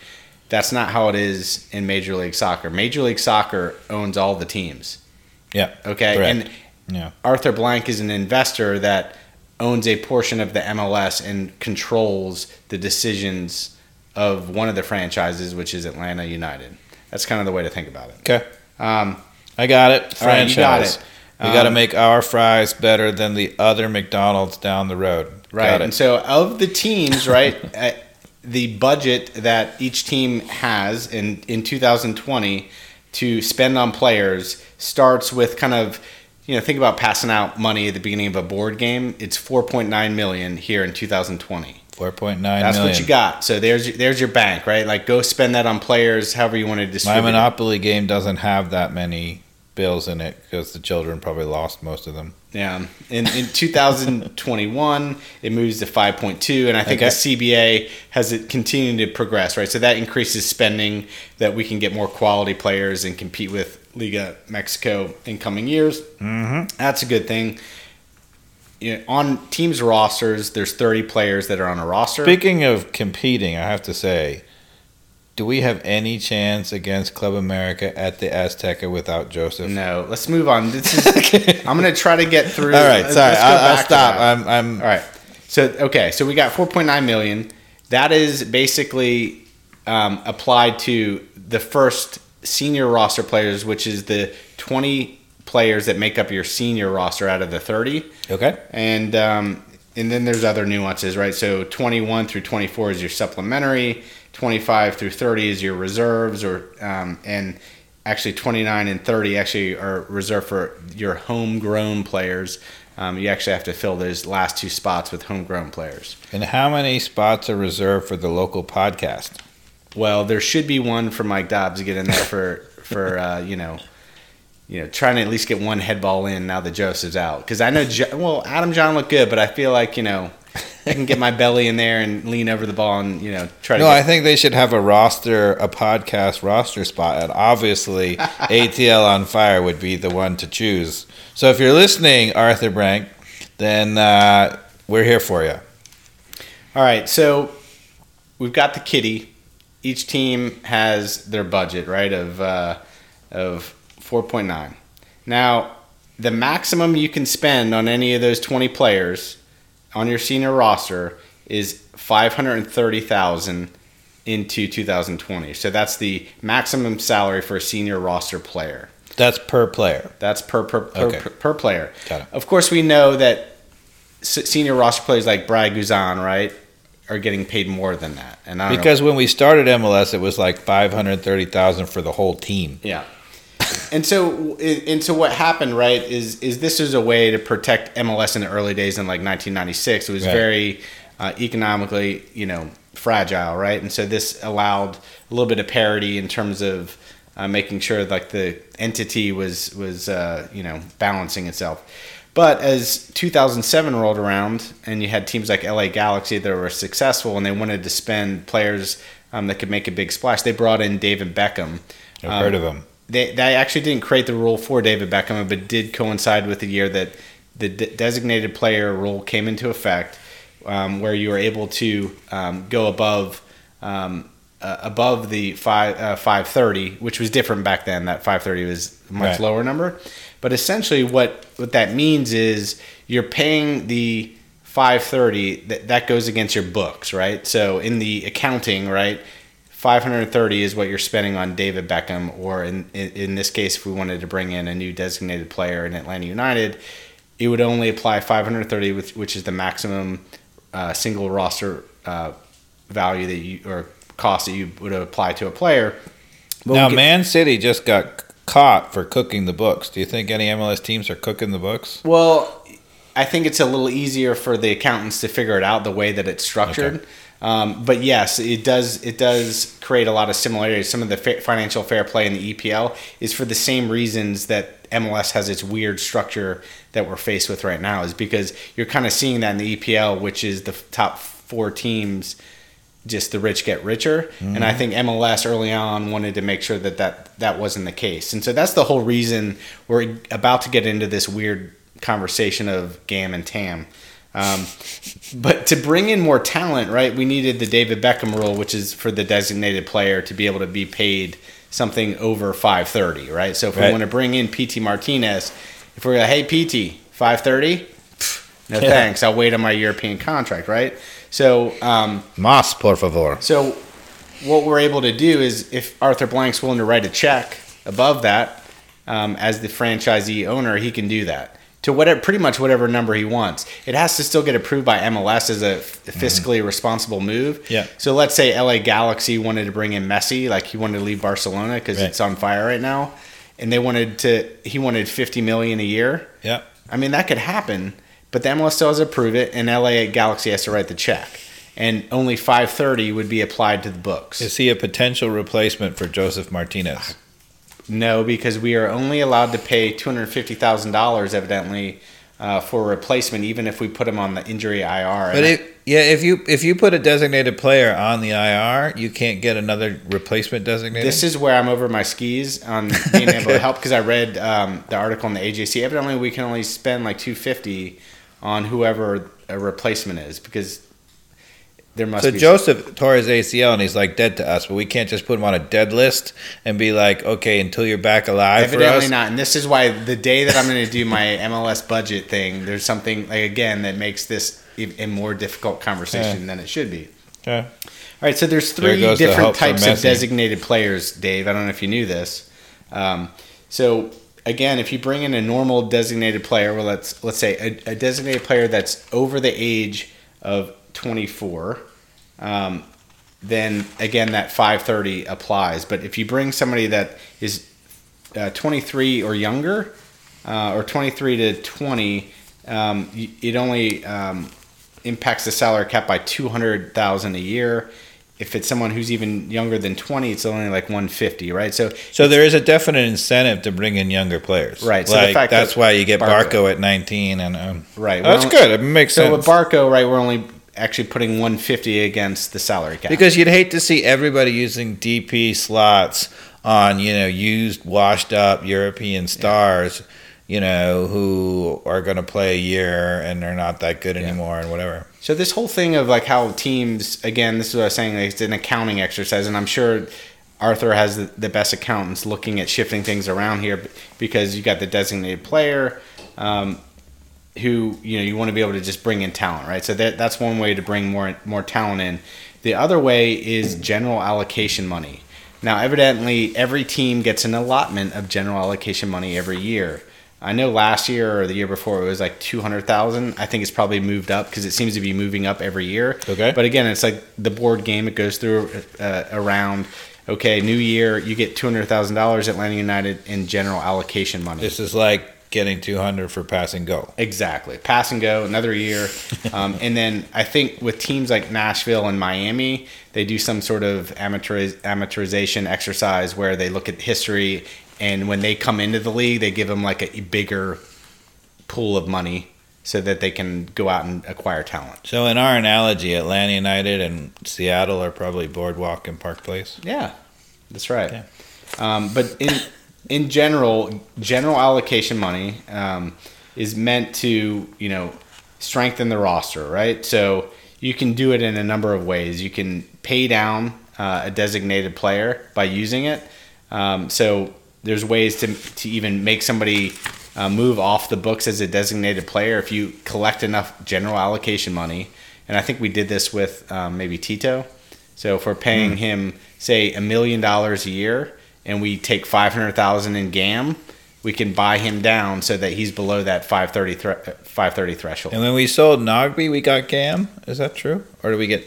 [SPEAKER 1] That's not how it is in Major League Soccer. Major League Soccer owns all the teams.
[SPEAKER 2] yeah.
[SPEAKER 1] Okay,
[SPEAKER 2] Correct.
[SPEAKER 1] and
[SPEAKER 2] Yeah.
[SPEAKER 1] Arthur Blank is an investor that owns a portion of the MLS and controls the decisions of one of the franchises, which is Atlanta United. That's kind of the way to think about it.
[SPEAKER 2] Okay.
[SPEAKER 1] Um,
[SPEAKER 2] I got it.
[SPEAKER 1] All right, you got
[SPEAKER 2] Franchise.
[SPEAKER 1] it.
[SPEAKER 2] We got to
[SPEAKER 1] Um,
[SPEAKER 2] make our fries better than the other McDonald's down the road.
[SPEAKER 1] Right. And so, of the teams, right, uh, the budget that each team has in, in 2020 to spend on players starts with kind of, you know, think about passing out money at the beginning of a board game. It's 4.9 million here in 2020.
[SPEAKER 2] Four point nine
[SPEAKER 1] That's
[SPEAKER 2] million.
[SPEAKER 1] what you got. So there's your- there's your bank, right? Like go spend that on players, however you want to distribute. it.
[SPEAKER 2] My Monopoly game doesn't have that many bills in it because the children probably lost most of them.
[SPEAKER 1] Yeah. In, in 2021, it moves to 5.2, and I think
[SPEAKER 2] Okay.
[SPEAKER 1] the CBA has it continued to progress, right? So that increases spending that we can get more quality players and compete with Liga Mexico in coming years.
[SPEAKER 2] Mm-hmm.
[SPEAKER 1] That's a good thing. You know, on teams' rosters, there's 30 players that are on a roster.
[SPEAKER 2] Speaking of competing, I have to say, do we have any chance against Club America at the Azteca without Josef?
[SPEAKER 1] no, let's move on. This is. I'm gonna try to get through.
[SPEAKER 2] All right, sorry, I'll, I'll stop. I'm, I'm
[SPEAKER 1] All right. So okay, so we got 4.9 million. That is basically um, applied to the first senior roster players, which is the 20 players that make up your senior roster out of the 30,
[SPEAKER 2] okay.
[SPEAKER 1] and um, and then there's other nuances, right? So 21 through 24 is your supplementary, 25 through 30 is your reserves, or um, and actually 29 and 30 actually are reserved for your homegrown players. Um, you actually have to fill those last two spots with homegrown players.
[SPEAKER 2] And how many spots are reserved for the local podcast?
[SPEAKER 1] Well, there should be one for Mike Dobbs to get in there for for uh, you know, you know, trying to at least get one head ball in now that Josef's out. Because I know, jo- well, Adam Jahn looked good, but I feel like you know, I can get my belly in there and lean over the ball and you know try to.
[SPEAKER 2] No,
[SPEAKER 1] get,
[SPEAKER 2] I think they should have a roster, a podcast roster spot, and obviously ATL on Fire would be the one to choose. So if you're listening, Arthur Blank, then uh, we're here for you.
[SPEAKER 1] All right, so we've got the kitty. Each team has their budget, right, of uh, of four point nine. Now, the maximum you can spend on any of those twenty players on your senior roster is five hundred and thirty thousand into 2020. So that's the maximum salary for a senior roster player.
[SPEAKER 2] That's per player.
[SPEAKER 1] That's per per per,
[SPEAKER 2] Okay.
[SPEAKER 1] per, per player.
[SPEAKER 2] Got it.
[SPEAKER 1] Of course, we know that senior roster players like Brad Guzan, right, are getting paid more than that. And I don't know-
[SPEAKER 2] Because when we started MLS, it was like five hundred thirty thousand for the whole team.
[SPEAKER 1] Yeah. And so, and so, what happened, right, is is this is a way to protect MLS in the early days in like 1996. It was
[SPEAKER 2] Right.
[SPEAKER 1] very uh, economically, you know, fragile, right? And so this allowed a little bit of parity in terms of uh, making sure like the entity was was uh, you know balancing itself. But as 2007 rolled around, and you had teams like LA Galaxy that were successful, and they wanted to spend players um, that could make a big splash, they brought in David Beckham.
[SPEAKER 2] I've
[SPEAKER 1] Um,
[SPEAKER 2] heard of them.
[SPEAKER 1] they, they actually didn't create the rule for David Beckham, but did coincide with the year that the de- designated player rule came into effect, um, where you were able to um, go above um, uh, above the five uh, five thirty, which was different back then. That five thirty was a much
[SPEAKER 2] Right.
[SPEAKER 1] lower number, but essentially what what that means is you're paying the 530 that that goes against your books right so in the accounting right 530 is what you're spending on David Beckham, or in, in in this case, if we wanted to bring in a new designated player in Atlanta United, it would only apply 530, which, which is the maximum uh, single roster uh, value that you or cost that you would apply to a player. But
[SPEAKER 2] now,
[SPEAKER 1] get-
[SPEAKER 2] Man City just got caught for cooking the books. Do you think any MLS teams are cooking the books?
[SPEAKER 1] Well, I think it's a little easier for the accountants to figure it out the way that it's structured. Um, but yes, it does. It does create a lot of similarities. Some of the fa- financial fair play in the EPL is for the same reasons that MLS has its weird structure that we're faced with right now. Is because you're kind of seeing that in the EPL, which is the top four teams. Just the rich get richer, and I think MLS early on wanted to make sure that, that that wasn't the case, and so that's the whole reason we're about to get into this weird conversation of GAM and TAM. Um, but to bring in more talent, right, we needed the David Beckham rule, which is for the designated player to be able to be paid something over 530, right? So if we want to bring in Pity Martinez, if we're like, hey, Pity, 530? No
[SPEAKER 2] Yeah.
[SPEAKER 1] thanks. I'll wait on my European contract, right? So, um,
[SPEAKER 2] Mas, por favor.
[SPEAKER 1] so what we're able to do is if Arthur Blank's willing to write a check above that um, as the franchisee owner, he can do that to whatever pretty much whatever number he wants. It has to still get approved by MLS as a fiscally responsible move.
[SPEAKER 2] Yeah.
[SPEAKER 1] So let's say LA Galaxy wanted to bring in Messi, like he wanted to leave Barcelona because
[SPEAKER 2] Right.
[SPEAKER 1] it's on fire right now, and they wanted to he wanted 50 million a year.
[SPEAKER 2] Yeah.
[SPEAKER 1] I mean, that could happen, but the MLS still has to approve it, and LA Galaxy has to write the check, and only 530 would be applied to the books.
[SPEAKER 2] Is he a potential replacement for Josef Martinez?
[SPEAKER 1] no, because we are only allowed to pay $250,000 evidently uh, for a replacement, even if we put him on the injury IR.
[SPEAKER 2] But it, yeah, if you if you put a designated player on the IR, you can't get another replacement designated.
[SPEAKER 1] this is where I'm over my skis on being able to help because I read um, the article in the AJC. Evidently, we can only spend like 250 on whoever a replacement is because there must
[SPEAKER 2] so
[SPEAKER 1] be
[SPEAKER 2] Josef tore his ACL and he's like dead to us, but we can't just put him on a dead list and be like, okay, until you're back alive for
[SPEAKER 1] Evidently not, and this is why the day that I'm going to do my MLS budget thing, there's something like again that makes this a more difficult conversation than it should be.
[SPEAKER 2] Okay.
[SPEAKER 1] All right, so there's three
[SPEAKER 2] the
[SPEAKER 1] different
[SPEAKER 2] help
[SPEAKER 1] types of designated players, Dave. I don't know if you knew this. Um, so again, if you bring in a normal designated player, well, let's let's say a, a designated player that's over the age of 24, um, then again that 530 applies. But if you bring somebody that is uh, 23 or younger, uh, or 23 to 20, um, it only um, impacts the salary cap by 200,000 a year. If it's someone who's even younger than 20, it's only like 150, right? So
[SPEAKER 2] So there is a definite incentive to bring in younger players,
[SPEAKER 1] Right, so the
[SPEAKER 2] Like
[SPEAKER 1] fact
[SPEAKER 2] that's
[SPEAKER 1] that
[SPEAKER 2] why you get
[SPEAKER 1] Barco-
[SPEAKER 2] Barco at 19, and um,
[SPEAKER 1] right,
[SPEAKER 2] that's
[SPEAKER 1] we're
[SPEAKER 2] good. It makes
[SPEAKER 1] So
[SPEAKER 2] sense.
[SPEAKER 1] So with Barco, right, we're only actually putting 150 against the salary cap.
[SPEAKER 2] Because you'd hate to see everybody using DP slots on, you know, used, washed up European stars, you know, who are going to play a year and they're not that good anymore and whatever.
[SPEAKER 1] So this whole thing of like how teams again, this is what I was saying, like it's an accounting exercise, and I'm sure Arthur has the, the best accountants looking at shifting things around here because you got the designated player, um, who you know you want to be able to just bring in talent, right? So that that's one way to bring more more talent in. The other way is general allocation money. Now, evidently, every team gets an allotment of general allocation money every year. I know last year or the year before it was like two hundred thousand. I think it's probably moved up because it seems to be moving up every year.
[SPEAKER 2] Okay.
[SPEAKER 1] But again, it's like the board game. It goes through uh, around. Okay, new year, you get two hundred thousand dollars at Atlanta United in general allocation money.
[SPEAKER 2] This is like getting 200 for pass and go.
[SPEAKER 1] Exactly. Pass and go, another year. Um, and then I think with teams like Nashville and Miami, they do some sort of amateuriz- amateurization exercise where they look at history and when they come into the league, they give them like a bigger pool of money so that they can go out and acquire talent.
[SPEAKER 2] So, in our analogy, Atlanta United and Seattle are probably Boardwalk and Park Place.
[SPEAKER 1] Yeah, that's right. Um, but in in general, general allocation money um, is meant to you know strengthen the roster, right? So you can do it in a number of ways. You can pay down uh, a designated player by using it. Um, so there's ways to to even make somebody uh, move off the books as a designated player if you collect enough general allocation money. And I think we did this with um, maybe Tito. So if we're paying him, say, a million dollars a year, and we take five hundred thousand in GAM, we can buy him down so that he's below that 530 thre- 530 threshold.
[SPEAKER 2] And when we sold Nagbe, we got GAM. Is that true? Or do we get.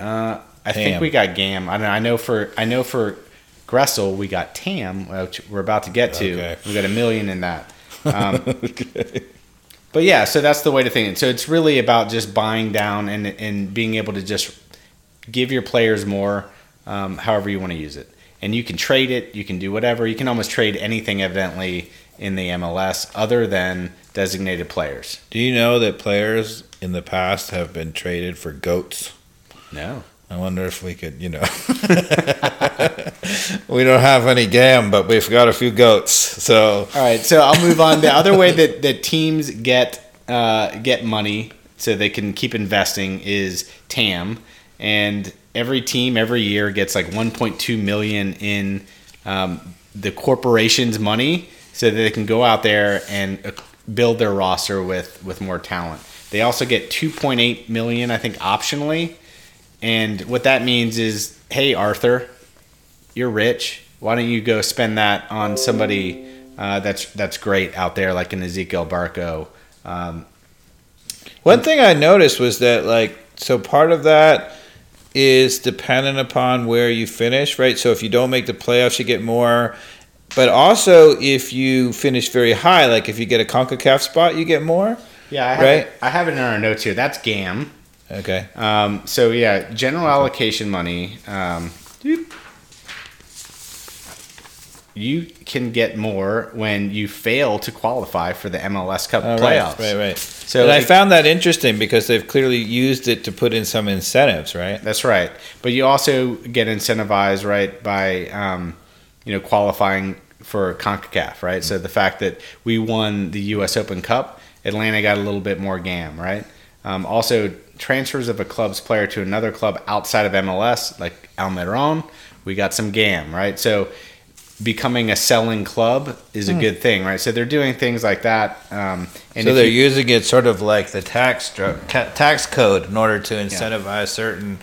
[SPEAKER 1] Uh, I think we got GAM. I, know, I know for I know for Gressel we got TAM, which we're about to get to.
[SPEAKER 2] Okay.
[SPEAKER 1] We got a million in that. Um, But yeah, so that's the way to think it. So it's really about just buying down and and being able to just give your players more, um, however you want to use it. And you can trade it. You can do whatever. You can almost trade anything, evidently, in the MLS other than designated players.
[SPEAKER 2] Do you know that players in the past have been traded for goats?
[SPEAKER 1] No.
[SPEAKER 2] I wonder if we could, you know. we don't have any GAM, but we've got a few goats. So
[SPEAKER 1] All right, so I'll move on. The other way that, that teams get uh, get money so they can keep investing is TAM, and every team every year gets like 1.2 million in um, the corporation's money so that they can go out there and uh, build their roster with with more talent. They also get 2.8 million, I think, optionally, and what that means is, hey Arthur, you're rich. Why don't you go spend that on somebody uh, that's that's great out there, like an Ezequiel Barco? Um,
[SPEAKER 2] One thing I noticed was that, like, so part of that is dependent upon where you finish, right? So if you don't make the playoffs, you get more. But also, if you finish very high, like if you get a CONCACAF spot, you get more.
[SPEAKER 1] yeah, I have,
[SPEAKER 2] Right.
[SPEAKER 1] I have it in our notes here. That's GAM.
[SPEAKER 2] Okay.
[SPEAKER 1] Um, so yeah, general allocation money. Um, you can get more when you fail to qualify for the MLS Cup
[SPEAKER 2] Oh,
[SPEAKER 1] playoffs.
[SPEAKER 2] Right, right.
[SPEAKER 1] So
[SPEAKER 2] and I found that interesting because they've clearly used it to put in some incentives, right?
[SPEAKER 1] That's right. But you also get incentivized, right, by um, you know qualifying for Concacaf, right? So the fact that we won the U.S. Open Cup, Atlanta got a little bit more GAM, right? Um, also, transfers of a club's player to another club outside of MLS, like Almirón, we got some GAM, right? So becoming a selling club is a good thing, right? So they're doing things like that. Um, and
[SPEAKER 2] so they're
[SPEAKER 1] you-
[SPEAKER 2] using it sort of like the tax stru- ta- tax code in order to incentivize certain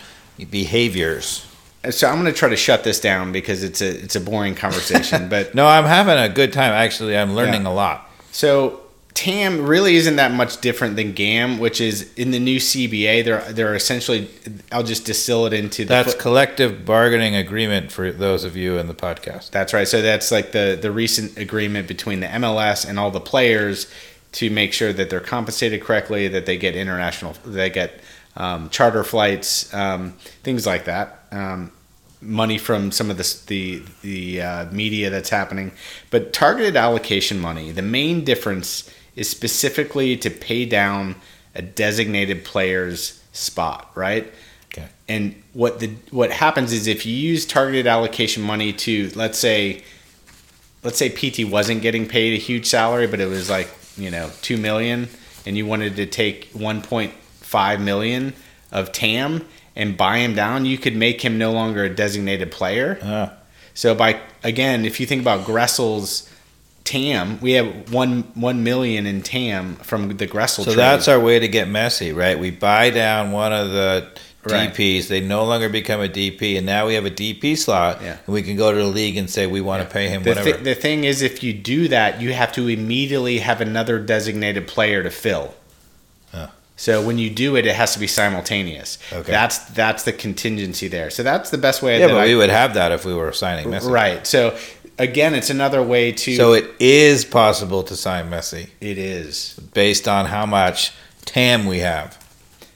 [SPEAKER 2] behaviors.
[SPEAKER 1] so I'm going to try to shut this down because it's a it's a boring conversation, but
[SPEAKER 2] No, I'm having a good time. Actually, I'm learning
[SPEAKER 1] Yeah.
[SPEAKER 2] a lot.
[SPEAKER 1] So TAM really isn't that much different than GAM, which is in the new CBA. They're they're essentially. I'll just distill it into the.
[SPEAKER 2] That's
[SPEAKER 1] foot-
[SPEAKER 2] collective bargaining agreement for those of you in the podcast.
[SPEAKER 1] that's right. So that's like the the recent agreement between the MLS and all the players to make sure that they're compensated correctly, that they get international, they get um, charter flights, um, things like that. Um, money from some of the the the uh, media that's happening, but targeted allocation money. The main difference is specifically to pay down a designated player's spot, right?
[SPEAKER 2] Okay.
[SPEAKER 1] And what the what happens is if you use targeted allocation money to let's say let's say Pity wasn't getting paid a huge salary, but it was like, you know, 2 million and you wanted to take 1.5 million of TAM and buy him down, you could make him no longer a designated player.
[SPEAKER 2] Ah.
[SPEAKER 1] So by again, if you think about Gressel's TAM, we have one one million in TAM from the Gressel.
[SPEAKER 2] So
[SPEAKER 1] trade.
[SPEAKER 2] that's our way to get Messi, right? We buy down one of the
[SPEAKER 1] Right.
[SPEAKER 2] DPs. They no longer become a DP, and now we have a DP slot,
[SPEAKER 1] Yeah.
[SPEAKER 2] and we can go to the league and say we want to pay him
[SPEAKER 1] the,
[SPEAKER 2] whatever.
[SPEAKER 1] thi- the thing is, if you do that, you have to immediately have another designated player to fill. So when you do it, it has to be simultaneous.
[SPEAKER 2] Okay.
[SPEAKER 1] That's that's the contingency there. So that's the best way.
[SPEAKER 2] yeah,
[SPEAKER 1] that
[SPEAKER 2] but
[SPEAKER 1] I-
[SPEAKER 2] we would have that if we were signing Messi.
[SPEAKER 1] right. So again, it's another way to.
[SPEAKER 2] So it is possible to sign Messi
[SPEAKER 1] it is.
[SPEAKER 2] based on how much TAM we have.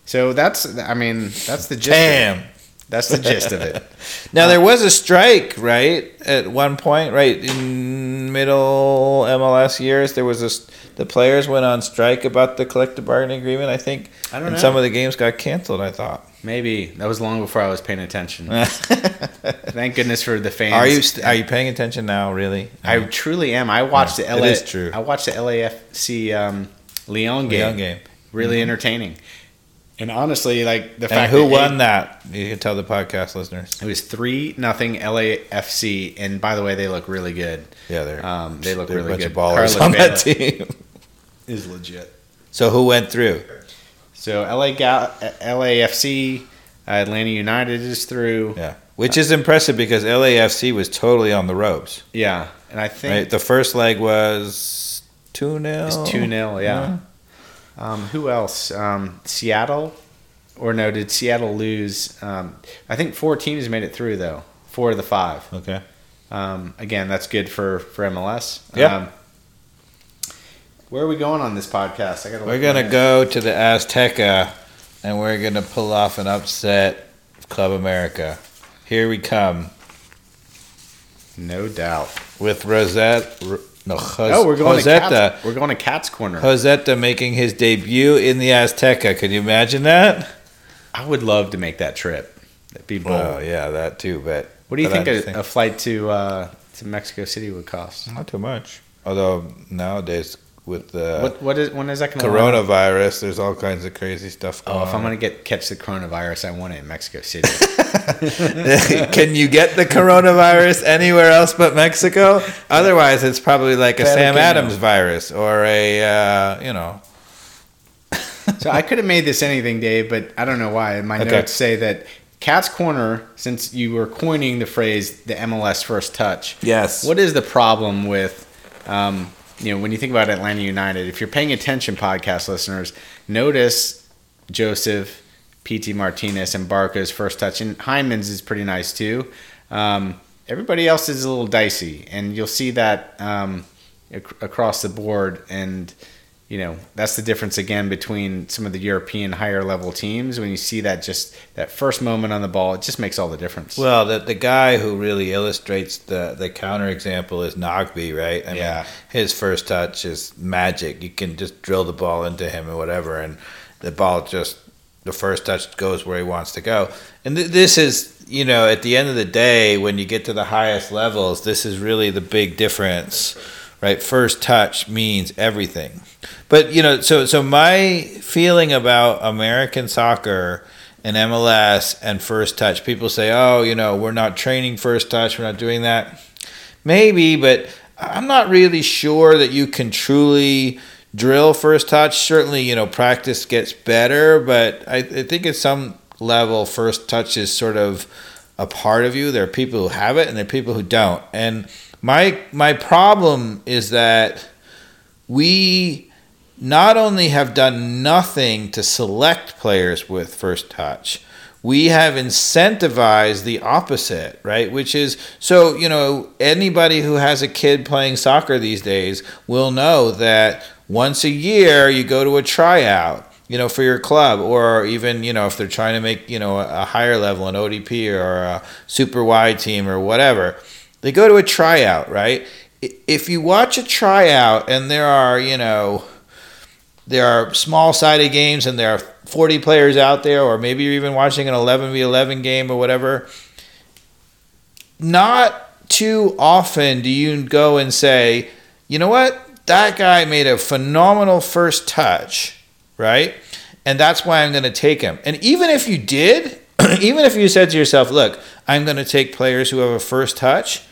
[SPEAKER 1] So that's. I mean, that's the gist. Of
[SPEAKER 2] TAM.
[SPEAKER 1] it. That's the gist of it.
[SPEAKER 2] Now there was a strike, right? At one point, right in middle MLS years, there was a the players went on strike about the collective bargaining agreement. I think,
[SPEAKER 1] I don't
[SPEAKER 2] and
[SPEAKER 1] know.
[SPEAKER 2] some of the games got canceled. I thought.
[SPEAKER 1] Maybe that was long before I was paying attention. Thank goodness for the fans.
[SPEAKER 2] are you st- are you paying attention now? Really?
[SPEAKER 1] I truly am. I watched
[SPEAKER 2] Yeah,
[SPEAKER 1] the LA.
[SPEAKER 2] it is true.
[SPEAKER 1] I watched the LAFC um, Leon game.
[SPEAKER 2] Young game.
[SPEAKER 1] Really entertaining. And honestly, like the
[SPEAKER 2] And
[SPEAKER 1] fact
[SPEAKER 2] who
[SPEAKER 1] that
[SPEAKER 2] won that? You can tell the podcast listeners.
[SPEAKER 1] It was three nothing LAFC, and by the way, they look really good.
[SPEAKER 2] Yeah, they're
[SPEAKER 1] Um, they look
[SPEAKER 2] they're
[SPEAKER 1] really
[SPEAKER 2] a bunch
[SPEAKER 1] good.
[SPEAKER 2] of ballers
[SPEAKER 1] Carlos
[SPEAKER 2] on that team.
[SPEAKER 1] is legit.
[SPEAKER 2] So who went through?
[SPEAKER 1] So LA Gal- LAFC, uh, Atlanta United is through.
[SPEAKER 2] Yeah, which is impressive because LAFC was totally on the ropes.
[SPEAKER 1] Yeah, and I think
[SPEAKER 2] Right, the first leg was two 0
[SPEAKER 1] it's two 0 Yeah. Um, who else? Um, Seattle, or no? Did Seattle lose? Um, I think four teams made it through though. Four of the five.
[SPEAKER 2] Okay.
[SPEAKER 1] Um, again, that's good for for MLS.
[SPEAKER 2] Yeah.
[SPEAKER 1] Where are we going on this podcast? I gotta.
[SPEAKER 2] We're gonna go to the Azteca, and we're gonna pull off an upset of Club America. Here we come
[SPEAKER 1] No doubt.
[SPEAKER 2] with Rossetto. No, Jos-
[SPEAKER 1] Oh, we're going to
[SPEAKER 2] Joseta.
[SPEAKER 1] Cats, We're going to Cat's Corner.
[SPEAKER 2] Joseta making his debut in the Azteca. Can you imagine that?
[SPEAKER 1] I would love to make that trip. That'd be bold.
[SPEAKER 2] Well, yeah, that too. But
[SPEAKER 1] what do you
[SPEAKER 2] but
[SPEAKER 1] think a, flight to uh, to Mexico City would cost?
[SPEAKER 2] Not too much. Although nowadays with the
[SPEAKER 1] what what is when is that
[SPEAKER 2] coronavirus, there's all kinds of crazy stuff going
[SPEAKER 1] Oh, if I'm going to get catch the coronavirus, I want it in Mexico City.
[SPEAKER 2] Can you get the coronavirus anywhere else but Mexico? Otherwise, it's probably like a Sam Adams virus or a uh, you know.
[SPEAKER 1] so I could have made this anything, Dave, but I don't know why. My
[SPEAKER 2] Okay.
[SPEAKER 1] notes say that Cat's Corner, since you were coining the phrase the MLS first touch,
[SPEAKER 2] Yes.
[SPEAKER 1] what is the problem with, um, you know, when you think about Atlanta United? If you're paying attention, podcast listeners, notice Josef, Pity Martinez, and Barco's first touch, and Hyndman's is pretty nice too. Um, everybody else is a little dicey, and you'll see that um, ac- across the board. And you know that's the difference again between some of the European higher level teams. When you see that just that first moment on the ball, it just makes all the difference.
[SPEAKER 2] Well, the the guy who really illustrates the the counter example is Nagbe, right? I
[SPEAKER 1] Yeah.
[SPEAKER 2] mean, his first touch is magic. You can just drill the ball into him or whatever, and the ball just the first touch goes where he wants to go. And th- this is, you know, at the end of the day, when you get to the highest levels, this is really the big difference, right? First touch means everything. But you know, so so my feeling about American soccer and MLS and first touch, people say, "Oh, you know, we're not training first touch, we're not doing that." Maybe, but I'm not really sure that you can truly drill first touch. Certainly, you know, practice gets better, but I, I think at some level, first touch is sort of a part of you. There are people who have it, and there are people who don't. And my my problem is that we not only have done nothing to select players with first touch, we have incentivized the opposite, right? Which is so, you know, anybody who has a kid playing soccer these days will know that once a year you go to a tryout, you know, for your club, or even, you know, if they're trying to make, you know, a higher level, an ODP or a super wide team or whatever, they go to a tryout, right? If you watch a tryout and there are, you know, there are small sided games and there are 40 players out there, or maybe you're even watching an 11v11 game or whatever, not too often do you go and say, you know what? That guy made a phenomenal first touch, right? And that's why I'm going to take him. And even if you did, even if you said to yourself, look, I'm going to take players who have a first touch,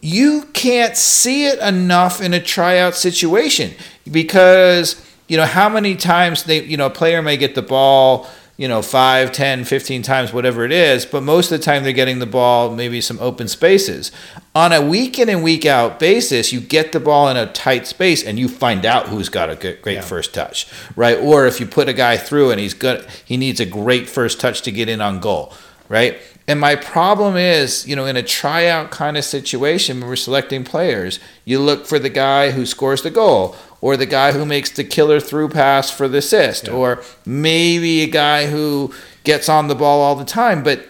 [SPEAKER 2] you can't see it enough in a tryout situation because you know how many times they you know a player may get the ball you know 5 10 15 times whatever it is but most of the time they're getting the ball maybe some open spaces. On a week in and week out basis you get the ball in a tight space and you find out who's got a good, great yeah. first touch right? Or if you put a guy through and he's good he needs a great first touch to get in on goal right and my problem is, you know, in a tryout kind of situation when we're selecting players, you look for the guy who scores the goal, or the guy who makes the killer through pass for the assist, yeah. or maybe a guy who gets on the ball all the time. But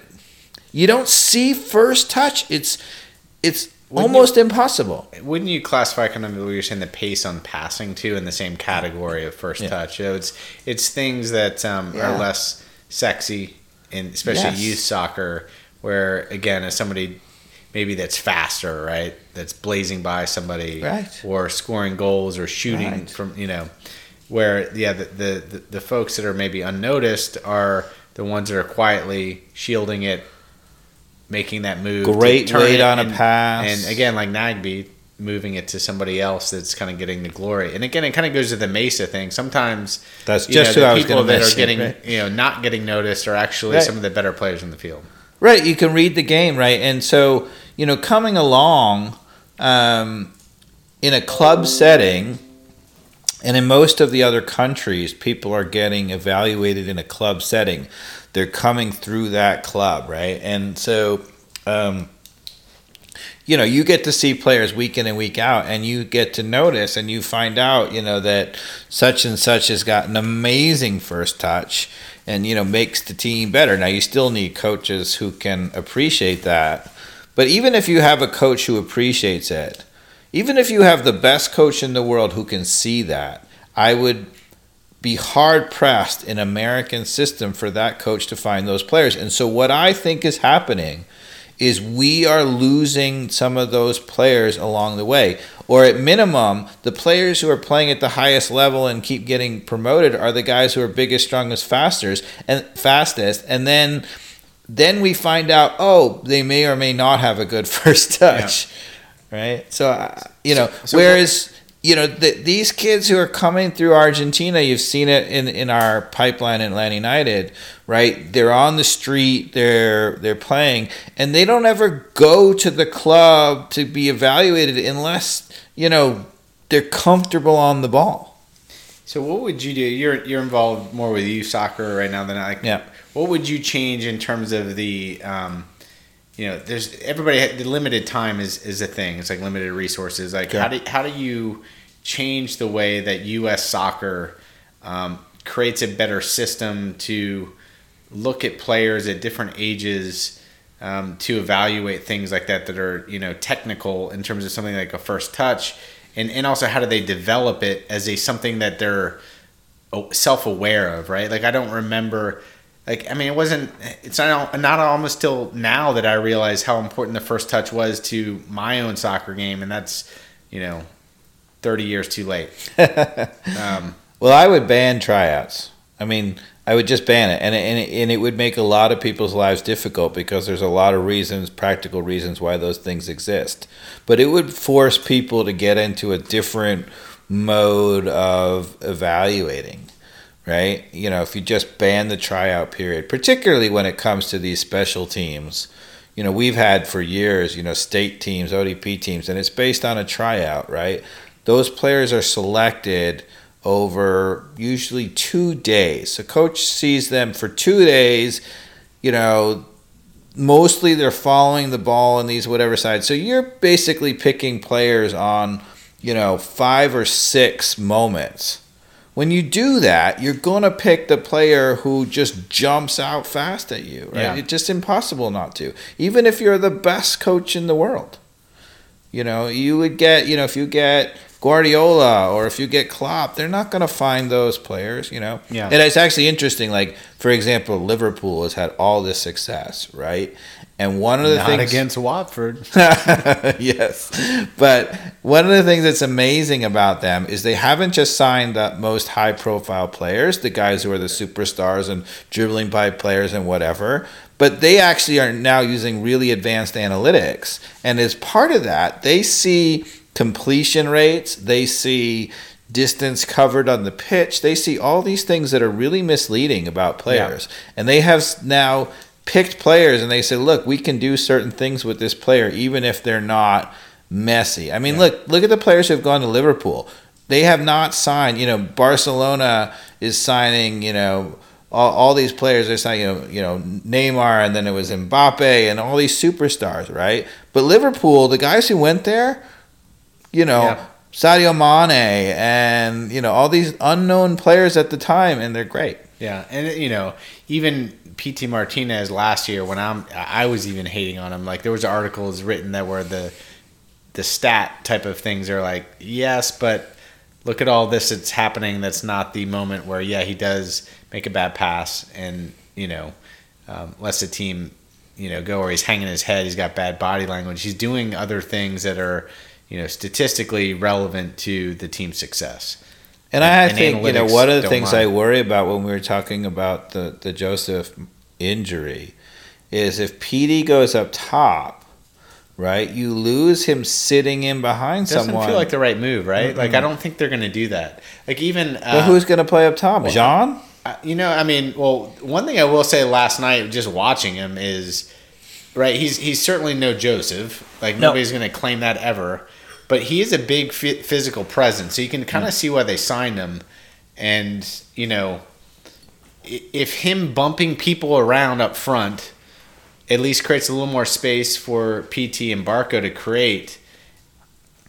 [SPEAKER 2] you don't see first touch. It's it's wouldn't almost you, impossible.
[SPEAKER 1] Wouldn't you classify kind of what you're saying the pace on passing too in the same category of first yeah. touch? You know, it's it's things that um, yeah. are less sexy in especially yes. youth soccer, where again, as somebody maybe that's faster, right? That's blazing by somebody,
[SPEAKER 2] right.
[SPEAKER 1] or scoring goals or shooting right. from you know, where yeah, the, the the folks that are maybe unnoticed are the ones that are quietly shielding it, making that move.
[SPEAKER 2] Great weight on
[SPEAKER 1] and,
[SPEAKER 2] a pass,
[SPEAKER 1] and again, like Nagbe, moving it to somebody else that's kind of getting the glory. And again, it kind of goes to the Meza thing. Sometimes
[SPEAKER 2] that's just know,
[SPEAKER 1] the people that are getting, right? you know, not getting noticed are actually right. some of the better players in the field.
[SPEAKER 2] Right. You can read the game, right? And so, you know, coming along um, in a club setting, and in most of the other countries, people are getting evaluated in a club setting. They're coming through that club, right? And so, um, you know, you get to see players week in and week out, and you get to notice and you find out, you know, that such and such has got an amazing first touch and, you know, makes the team better. Now, you still need coaches who can appreciate that. But even if you have a coach who appreciates it, even if you have the best coach in the world who can see that, I would be hard pressed in American system for that coach to find those players. And so what I think is happening is we are losing some of those players along the way. Or at minimum, the players who are playing at the highest level and keep getting promoted are the guys who are biggest, strongest, fastest, and fastest. And then then we find out, oh, they may or may not have a good first touch, yeah. right? So uh, you know, so, so whereas you know, the, these kids who are coming through Argentina, you've seen it in, in our pipeline in Atlanta United, right? They're on the street, they're they're playing, and they don't ever go to the club to be evaluated unless you know they're comfortable on the ball.
[SPEAKER 1] So, what would you do? You're you're involved more with youth soccer right now than I. Like,
[SPEAKER 2] yeah.
[SPEAKER 1] What would you change in terms of the um, you know, there's everybody. The limited time is is a thing. It's like limited resources. Like how do how do you change the way that U.S. soccer um, creates a better system to look at players at different ages um, to evaluate things like that that are you know technical in terms of something like a first touch, and and also how do they develop it as a something that they're self aware of, right? Like I don't remember. Like I mean, it wasn't. It's not not almost till now that I realize how important the first touch was to my own soccer game, and that's you know 30 years too late.
[SPEAKER 2] um, well, I would ban tryouts. I mean, I would just ban it, and and it, and it would make a lot of people's lives difficult because there's a lot of reasons, practical reasons why those things exist. But it would force people to get into a different mode of evaluating, right? You know, if you just ban the tryout period, particularly when it comes to these special teams. You know, we've had for years, you know, state teams, ODP teams, and it's based on a tryout, right? those players are selected over usually two days. So coach sees them for two days. You know, mostly they're following the ball in these whatever sides. So you're basically picking players on, you know, five or six moments. When you do that, you're going to pick the player who just jumps out fast at you, right? Yeah. It's just impossible not to. Even if you're the best coach in the world. You know, you would get, you know, if you get Guardiola or if you get Klopp, they're not going to find those players, you know.
[SPEAKER 1] Yeah.
[SPEAKER 2] And it's actually interesting. Like for example, Liverpool has had all this success, right? And one of the
[SPEAKER 1] Not
[SPEAKER 2] things
[SPEAKER 1] against Watford.
[SPEAKER 2] yes. But one of the things that's amazing about them is they haven't just signed the most high profile players, the guys who are the superstars and dribbling by players and whatever, but they actually are now using really advanced analytics. And as part of that, they see completion rates, they see distance covered on the pitch, they see all these things that are really misleading about players. And they have now picked players and they said, look, we can do certain things with this player, even if they're not Messi. I mean,
[SPEAKER 1] Yeah.
[SPEAKER 2] look, look at the players who have gone to Liverpool. They have not signed, you know, Barcelona is signing, you know, all, all these players are signing, you know, you know, Neymar and then it was Mbappe and all these superstars, right? But Liverpool, the guys who went there, you know,
[SPEAKER 1] Yeah.
[SPEAKER 2] Sadio Mane and, you know, all these unknown players at the time and they're great.
[SPEAKER 1] Yeah, and you know, even Pity Martinez last year when I'm I was even hating on him. Like there was articles written that were the the stat type of things are like, yes, but look at all this that's happening that's not the moment where yeah, he does make a bad pass and, you know, um, lets the team, you know, go or he's hanging his head, he's got bad body language. He's doing other things that are, you know, statistically relevant to the team's success.
[SPEAKER 2] And I
[SPEAKER 1] And
[SPEAKER 2] think you know one of the things
[SPEAKER 1] lie.
[SPEAKER 2] I worry about when we were talking about the the Josef injury is if Pity goes up top, right? You lose him sitting in behind
[SPEAKER 1] doesn't
[SPEAKER 2] someone.
[SPEAKER 1] feel like the right move, right? Like I don't think they're going to do that. Like even
[SPEAKER 2] but
[SPEAKER 1] uh,
[SPEAKER 2] who's going to play up top?
[SPEAKER 1] well,
[SPEAKER 2] Jahn?
[SPEAKER 1] uh, you know, I mean, well, one thing I will say last night, just watching him, is right. He's he's certainly no Josef. Like
[SPEAKER 2] No.
[SPEAKER 1] nobody's going to claim that ever, but he is a big phy- physical presence. So you can kind of mm. see why they signed him, and you know, if him bumping people around up front at least creates a little more space for Pity and Barco to create.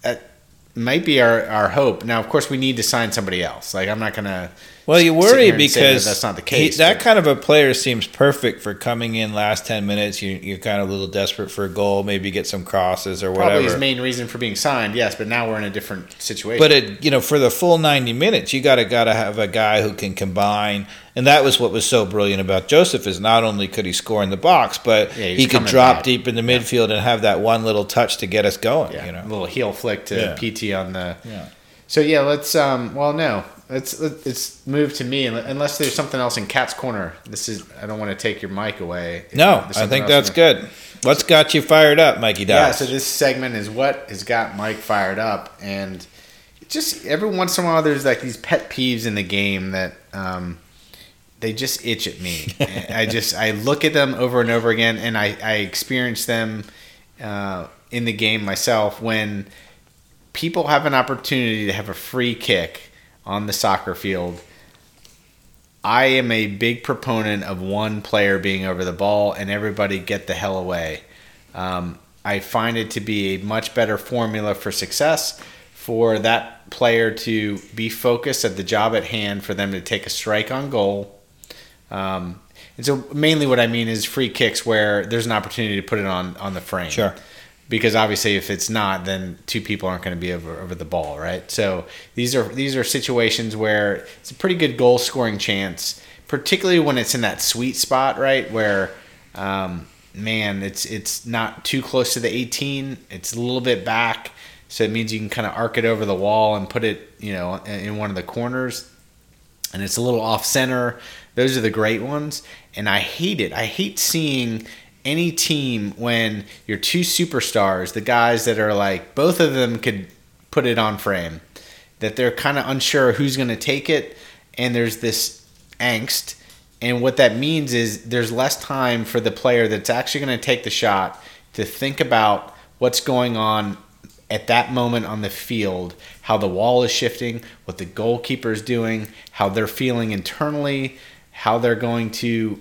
[SPEAKER 1] That might be our, our hope. Now, of course, we need to sign somebody else. Like, I'm not going to.
[SPEAKER 2] Well, you worry
[SPEAKER 1] say that
[SPEAKER 2] because
[SPEAKER 1] that's not the
[SPEAKER 2] he-
[SPEAKER 1] case,
[SPEAKER 2] that
[SPEAKER 1] but-
[SPEAKER 2] kind of a player seems perfect for coming in last ten minutes. You, you're kind of a little desperate for a goal, maybe get some crosses or whatever.
[SPEAKER 1] Probably his main reason for being signed, yes, but now we're in a different situation.
[SPEAKER 2] But it, you know, for the full ninety minutes, you gotta gotta have a guy who can combine, and that was what was so brilliant about Josef is not only could he score in the box, but
[SPEAKER 1] Yeah,
[SPEAKER 2] he could drop deep in the midfield and have that one little touch to get us going.
[SPEAKER 1] yeah,
[SPEAKER 2] You
[SPEAKER 1] a little heel flick to
[SPEAKER 2] Yeah.
[SPEAKER 1] Pity on the.
[SPEAKER 2] Yeah.
[SPEAKER 1] So yeah, let's. um Well, no, let's let's move to me unless there's something else in Cat's corner. This is. I don't want to take your mic away.
[SPEAKER 2] No, I think that's good. What's got you fired up, Mikey
[SPEAKER 1] Yeah, so this segment is what has got Mike fired up, and just every once in a while, there's like these pet peeves in the game that um, they just itch at me. I just I look at them over and over again, and I I experience them uh, in the game myself when people have an opportunity to have a free kick on the soccer field. I am a big proponent of one player being over the ball and everybody get the hell away. Um, I find it to be a much better formula for success for that player to be focused at the job at hand, for them to take a strike on goal. Um, and so, mainly what I mean is free kicks where there's an opportunity to put it on, on the frame
[SPEAKER 2] Sure.
[SPEAKER 1] Because obviously if it's not then two people aren't going to be over, over the ball right so these are these are situations where it's a pretty good goal scoring chance particularly when it's in that sweet spot right where um, man it's it's not too close to the 18 it's a little bit back so it means you can kind of arc it over the wall and put it you know in in one of the corners and it's a little off center. Those are the great ones. And I hate it. I hate seeing any team when your two superstars, the guys that are like both of them could put it on frame, that they're kind of unsure who's going to take it. And there's this angst. And what that means is there's less time for the player that's actually going to take the shot to think about what's going on at that moment on the field, how the wall is shifting, what the goalkeeper is doing, how they're feeling internally, how they're going to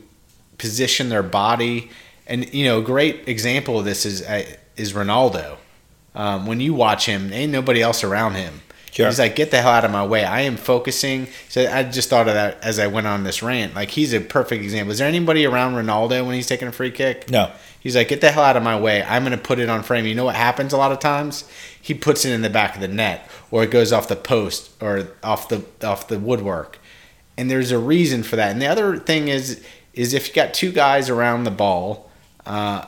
[SPEAKER 1] position their body. And you know, a great example of this is uh, is Ronaldo. Um, when you watch him, ain't nobody else around him.
[SPEAKER 2] Sure.
[SPEAKER 1] He's like, get the hell out of my way. I am focusing. So I just thought of that as I went on this rant. Like he's a perfect example. Is there anybody around Ronaldo when he's taking a free kick?
[SPEAKER 2] No.
[SPEAKER 1] He's like, get the hell out of my way. I'm going to put it on frame. You know what happens a lot of times? He puts it in the back of the net, or it goes off the post, or off the off the woodwork. And there's a reason for that. And the other thing is, is if you got two guys around the ball, uh,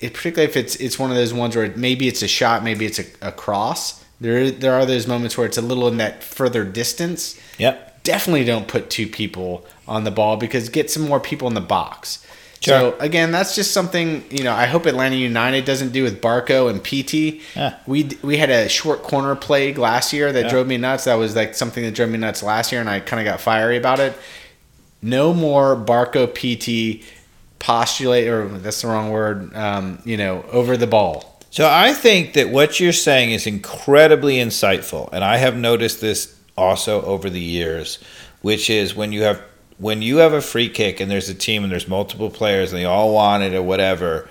[SPEAKER 1] it, particularly if it's it's one of those ones where maybe it's a shot, maybe it's a, a cross. There there are those moments where it's a little in that further distance.
[SPEAKER 2] Yep.
[SPEAKER 1] Definitely don't put two people on the ball because get some more people in the box.
[SPEAKER 2] Sure.
[SPEAKER 1] So again, that's just something you know. I hope Atlanta United doesn't do with Barco and Pity.
[SPEAKER 2] Yeah.
[SPEAKER 1] We we had a short corner plague last year that
[SPEAKER 2] Yeah.
[SPEAKER 1] drove me nuts. That was like something that drove me nuts last year, and I kind of got fiery about it. No more Barco Pity postulate, or that's the wrong word. Um, you know, over the ball.
[SPEAKER 2] So I think that what you're saying is incredibly insightful, and I have noticed this also over the years, which is when you have when you have a free kick and there's a team and there's multiple players and they all want it or whatever,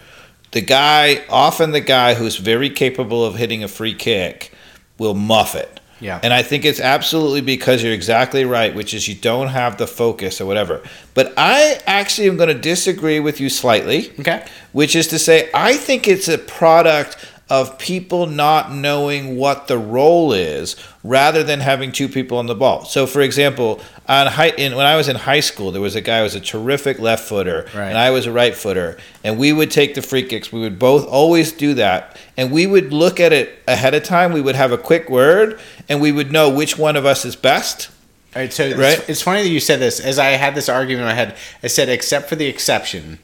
[SPEAKER 2] the guy, often the guy who's very capable of hitting a free kick, will muff it.
[SPEAKER 1] Yeah.
[SPEAKER 2] And I think it's absolutely because you're exactly right, which is you don't have the focus or whatever. But I actually am going to disagree with you slightly
[SPEAKER 1] Okay.
[SPEAKER 2] which is to say, I think it's a product of people not knowing what the role is rather than having two people on the ball. So, for example, on high, in, when I was in high school, there was a guy who was a terrific left footer,
[SPEAKER 1] Right.
[SPEAKER 2] and I was a right footer, and we would take the free kicks. We would both always do that, and we would look at it ahead of time. We would have a quick word, and we would know which one of us is best.
[SPEAKER 1] All right, so it's-
[SPEAKER 2] Right?
[SPEAKER 1] It's, funny that you said this. As I had this argument in my head, I said, except for the exception,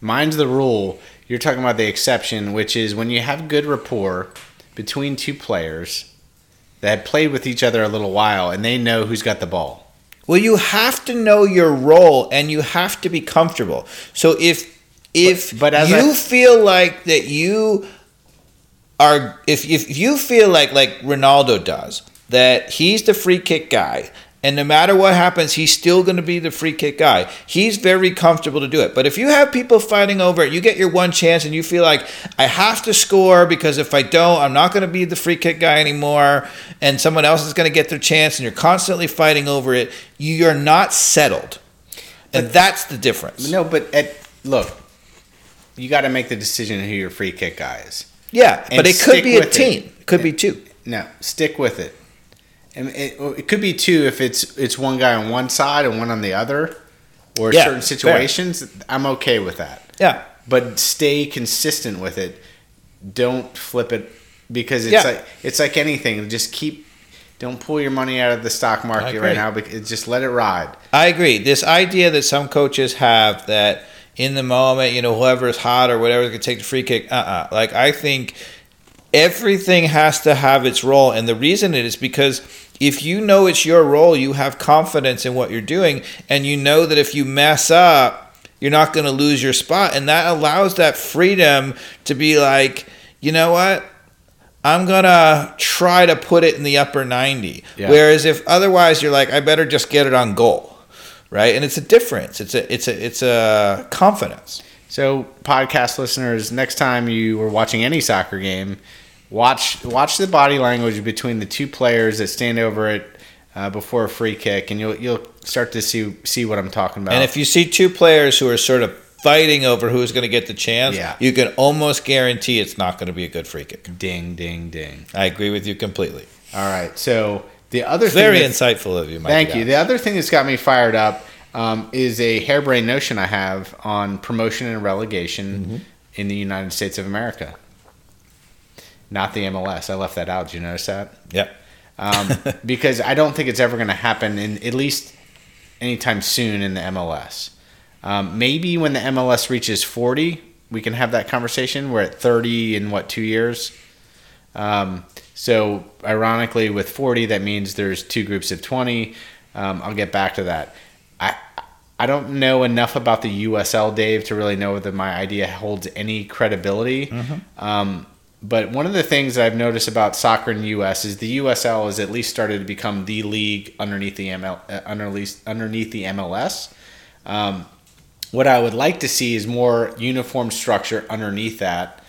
[SPEAKER 1] mine's the rule. You're talking about the exception, which is when you have good rapport between two players that have played with each other a little while and they know who's got the ball.
[SPEAKER 2] Well, you have to know your role and you have to be comfortable. So if if
[SPEAKER 1] But- but as
[SPEAKER 2] you
[SPEAKER 1] I-
[SPEAKER 2] feel like that you are if if you feel like like Ronaldo does that he's the free kick guy and no matter what happens he's still going to be the free kick guy. He's very comfortable to do it. But if you have people fighting over it, you get your one chance and you feel like I have to score because if I don't, I'm not going to be the free kick guy anymore and someone else is going to get their chance and you're constantly fighting over it, you're not settled. And that's the difference.
[SPEAKER 1] No, but at look, you got to make the decision who your free kick guy is.
[SPEAKER 2] Yeah,
[SPEAKER 1] And
[SPEAKER 2] but it could be a team. It could be two.
[SPEAKER 1] No, stick with it. And it, it could be two if it's it's one guy on one side and one on the other, or
[SPEAKER 2] Yeah,
[SPEAKER 1] certain
[SPEAKER 2] fair.
[SPEAKER 1] situations. I'm okay with that.
[SPEAKER 2] Yeah.
[SPEAKER 1] but stay consistent with it. Don't flip it because it's
[SPEAKER 2] Yeah.
[SPEAKER 1] like it's like anything. Just keep. Don't pull your money out of the stock market right now. Because just let it ride.
[SPEAKER 2] I agree. This idea that some coaches have that in the moment, you know, whoever is hot or whatever can take the free kick. Uh uh Like, I think everything has to have its role. And the reason it is because if you know it's your role, you have confidence in what you're doing. And you know that if you mess up, you're not going to lose your spot. And that allows that freedom to be like, you know what? I'm gonna try to put it in the upper 90.
[SPEAKER 1] Yeah.
[SPEAKER 2] Whereas if otherwise you're like, I better just get it on goal, right? And it's a difference. It's a it's a it's a confidence.
[SPEAKER 1] So, podcast listeners, next time you are watching any soccer game, watch watch the body language between the two players that stand over it uh, before a free kick, and you'll you'll start to see see what I'm talking about.
[SPEAKER 2] And if you see two players who are sort of fighting over who's going to get the chance,
[SPEAKER 1] Yeah.
[SPEAKER 2] you can almost guarantee it's not going to be a good free kick.
[SPEAKER 1] ding, ding, ding.
[SPEAKER 2] I agree with you completely.
[SPEAKER 1] All right. So the other
[SPEAKER 2] Very insightful of you, Mike.
[SPEAKER 1] Thank you. The other thing that's got me fired up um, is a harebrained notion I have on promotion and relegation
[SPEAKER 2] Mm-hmm.
[SPEAKER 1] in the United States of America. Not the MLS. I left that out. Did you notice that?
[SPEAKER 2] Yep.
[SPEAKER 1] Um, because I don't think it's ever going to happen in at least anytime soon in the MLS. Um, maybe when the MLS reaches 40, we can have that conversation. We're at 30 in what, two years? Um, so, ironically, with 40, that means there's two groups of 20. Um, I'll get back to that. I I don't know enough about the USL, Dave, to really know whether my idea holds any credibility. Um, but one of the things that I've noticed about soccer in the U.S. is the USL has at least started to become the league underneath the ML, uh, underneath underneath the MLS. Um, what I would like to see is more uniform structure underneath that,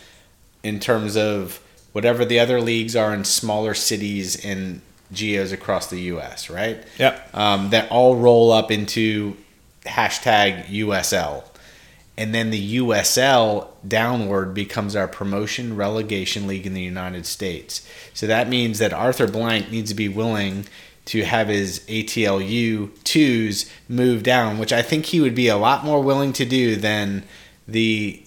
[SPEAKER 1] in terms of whatever the other leagues are in smaller cities and geos across the U.S. Right?
[SPEAKER 2] Yep.
[SPEAKER 1] Um, that all roll up into hashtag USL, and then the USL downward becomes our promotion relegation league in the United States. So that means that Arthur Blank needs to be willing to have his ATLU twos move down, which I think he would be a lot more willing to do than the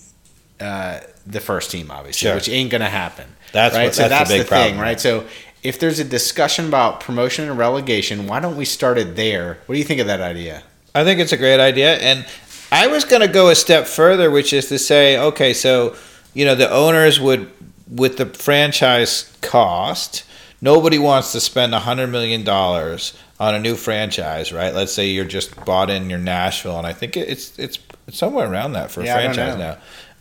[SPEAKER 1] uh, the first team, obviously,
[SPEAKER 2] Sure.
[SPEAKER 1] which ain't gonna happen.
[SPEAKER 2] That's
[SPEAKER 1] right.
[SPEAKER 2] what-
[SPEAKER 1] so
[SPEAKER 2] that's the
[SPEAKER 1] that's
[SPEAKER 2] big
[SPEAKER 1] the thing,
[SPEAKER 2] problem.
[SPEAKER 1] right? So if there's a discussion about promotion and relegation, why don't we start it there? What do you think of that idea?
[SPEAKER 2] I think it's a great idea. And I was going to go a step further, which is to say, okay, so, you know, the owners would, with the franchise cost, nobody wants to spend $100 million on a new franchise, right? Let's say you're just bought in your Nashville, and I think it's, it's, it's somewhere around that for a
[SPEAKER 1] Yeah, I
[SPEAKER 2] franchise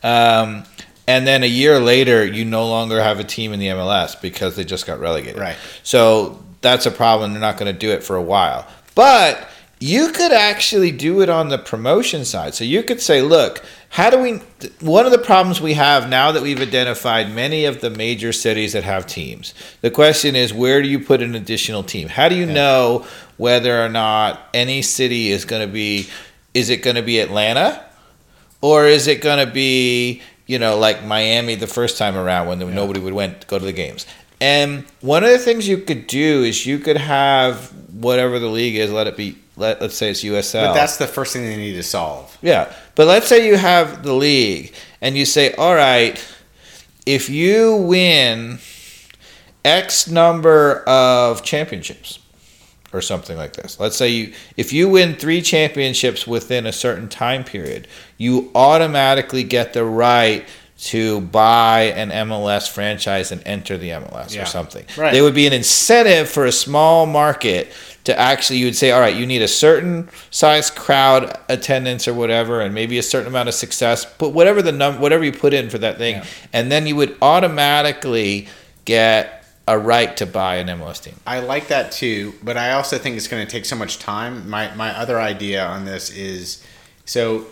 [SPEAKER 2] now. Um, and then a year later, you no longer have a team in the MLS because they just got relegated.
[SPEAKER 1] Right.
[SPEAKER 2] So that's a problem. They're not going to do it for a while. But you could actually do it on the promotion side. So you could say, look, how do we. One of the problems we have now that we've identified many of the major cities that have teams, the question is, where do you put an additional team? How do you know whether or not any city is going to be. Is it going to be Atlanta? Or is it going to be, you know, like Miami the first time around when there, nobody would went go to the games? And one of the things you could do is you could have whatever the league is, let it be. Let let's say it's USL.
[SPEAKER 1] But that's the first thing they need to solve.
[SPEAKER 2] Yeah, but let's say you have the league and you say, all right, if you win X number of championships or something like this. Let's say you if you win 3 championships within a certain time period, you automatically get the right to buy an MLS franchise and enter the MLS
[SPEAKER 1] Yeah.
[SPEAKER 2] or something.
[SPEAKER 1] Right.
[SPEAKER 2] There would be an incentive for a small market to actually you would say all right you need a certain size crowd attendance or whatever and maybe a certain amount of success but whatever the num whatever you put in for that thing
[SPEAKER 1] Yeah.
[SPEAKER 2] and then you would automatically get a right to buy an MLS team.
[SPEAKER 1] I like that too, but I also think it's going to take so much time. My my other idea on this is so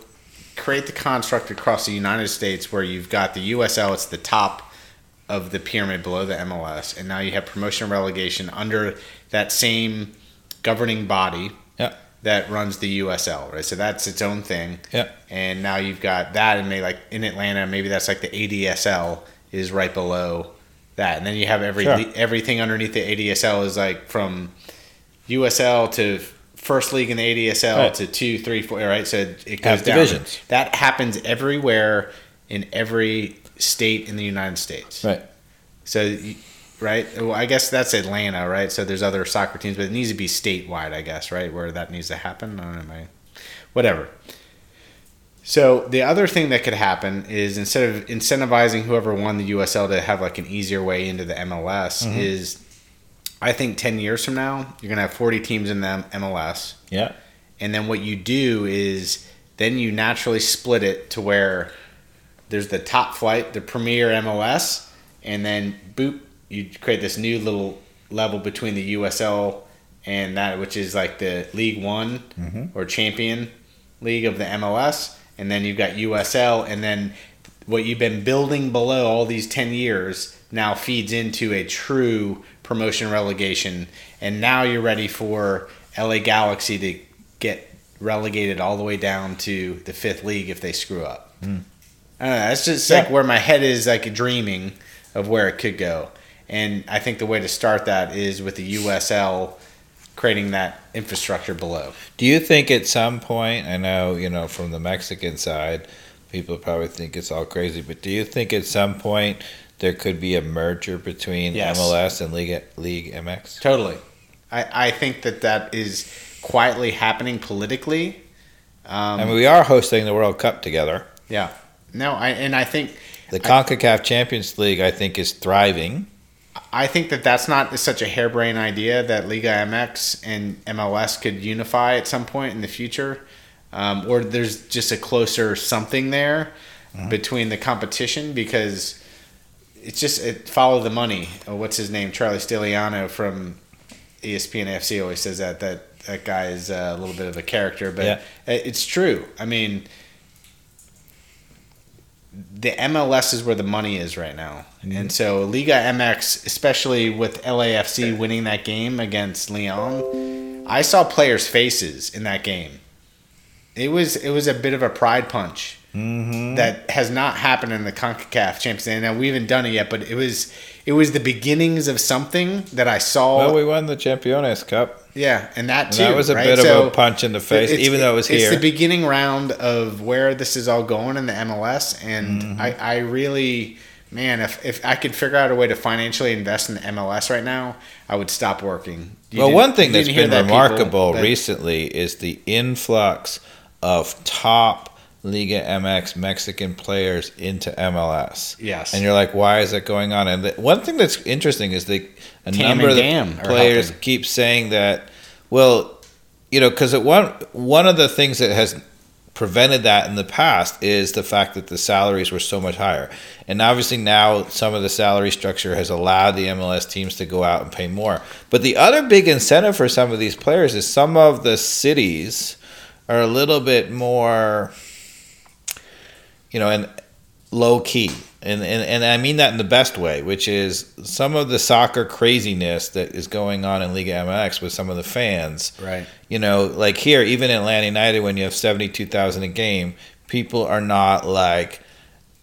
[SPEAKER 1] create the construct across the United States where you've got the USL, it's the top of the pyramid below the MLS, and now you have promotion and relegation under that same governing body
[SPEAKER 2] Yeah.
[SPEAKER 1] that runs the USL, right? So that's its own thing.
[SPEAKER 2] Yeah.
[SPEAKER 1] And now you've got that, and maybe like in Atlanta, maybe that's like the ADSL is right below that, and then you have every
[SPEAKER 2] Sure.
[SPEAKER 1] everything underneath the ADSL is like from USL to first league in the ADSL
[SPEAKER 2] Right.
[SPEAKER 1] to two, three, four, right? So it, goes
[SPEAKER 2] Have
[SPEAKER 1] down.
[SPEAKER 2] divisions.
[SPEAKER 1] That happens everywhere in every state in the United States.
[SPEAKER 2] Right.
[SPEAKER 1] So, right? Well, I guess that's Atlanta, right? So there's other soccer teams, but it needs to be statewide, I guess, right? Where that needs to happen. I don't know, whatever. So the other thing that could happen is instead of incentivizing whoever won the USL to have like an easier way into the MLS,
[SPEAKER 2] Mm-hmm.
[SPEAKER 1] is I think ten years from now you're gonna have 40 teams in the MLS,
[SPEAKER 2] Yeah.
[SPEAKER 1] and then what you do is then you naturally split it to where there's the top flight, the premier MLS, and then boop, you create this new little level between the USL and that, which is like the League One mm-hmm. or Champion League of the MLS, and then you've got USL, and then what you've been building below all these 10 years now feeds into a true promotion relegation, and now you're ready for LA Galaxy to get relegated all the way down to the fifth league if they screw up. Hmm. I don't know. That's just like where my head is like dreaming of where it could go. And I think the way to start that is with the USL creating that infrastructure below.
[SPEAKER 2] Do you think at some point, I know, you know, from the Mexican side, people probably think it's all crazy, but do you think at some point there could be a merger between
[SPEAKER 1] Yes.
[SPEAKER 2] MLS and League League MX?
[SPEAKER 1] Totally. I, I think that that is quietly happening politically. Um,
[SPEAKER 2] I mean, we are hosting the World Cup together.
[SPEAKER 1] yeah. No, I and I think
[SPEAKER 2] The CONCACAF Champions League, I think, is thriving.
[SPEAKER 1] I think that that's not such a harebrained idea that Liga MX and MLS could unify at some point in the future, um, or there's just a closer something there between the competition because it's just it follow the money. Uh, What's his name? Charlie Stillitano from ESPN FC always says that that that guy is a little bit of a character, but
[SPEAKER 2] Yeah.
[SPEAKER 1] it's true. I mean, the MLS is where the money is right now.
[SPEAKER 2] Mm-hmm.
[SPEAKER 1] And so Liga MX, especially with LAFC winning that game against Leon, I saw players' faces in that game. It was it was a bit of a pride punch
[SPEAKER 2] Mm-hmm.
[SPEAKER 1] that has not happened in the CONCACAF Champions League. Now we haven't done it yet, but it was it was the beginnings of something that I saw.
[SPEAKER 2] Well, we won the Champions Cup.
[SPEAKER 1] yeah, and that
[SPEAKER 2] And
[SPEAKER 1] too.
[SPEAKER 2] that was a
[SPEAKER 1] right?
[SPEAKER 2] bit
[SPEAKER 1] So-
[SPEAKER 2] of a punch in the face,
[SPEAKER 1] it's-
[SPEAKER 2] even though it was
[SPEAKER 1] it's
[SPEAKER 2] here.
[SPEAKER 1] the beginning round of where this is all going in the MLS, and
[SPEAKER 2] Mm-hmm.
[SPEAKER 1] I, I really, man, if, if I could figure out a way to financially invest in the MLS right now, I would stop working. You
[SPEAKER 2] well, one thing that's been
[SPEAKER 1] that, people,
[SPEAKER 2] remarkable
[SPEAKER 1] but-
[SPEAKER 2] recently is the influx of top Liga MX Mexican players into MLS.
[SPEAKER 1] Yes.
[SPEAKER 2] And you're like, why is that going on? And the, one thing that's interesting is that a
[SPEAKER 1] Tam
[SPEAKER 2] number of the players keep saying that, well, you know, because one one of the things that has prevented that in the past is the fact that the salaries were so much higher. And obviously now some of the salary structure has allowed the MLS teams to go out and pay more. But the other big incentive for some of these players is some of the cities are a little bit more you know, and low key. And, and and I mean that in the best way, which is some of the soccer craziness that is going on in Liga MX with some of the fans
[SPEAKER 1] right.
[SPEAKER 2] you know, like here, even in Atlanta United, when you have seventy-two thousand a game, people are not like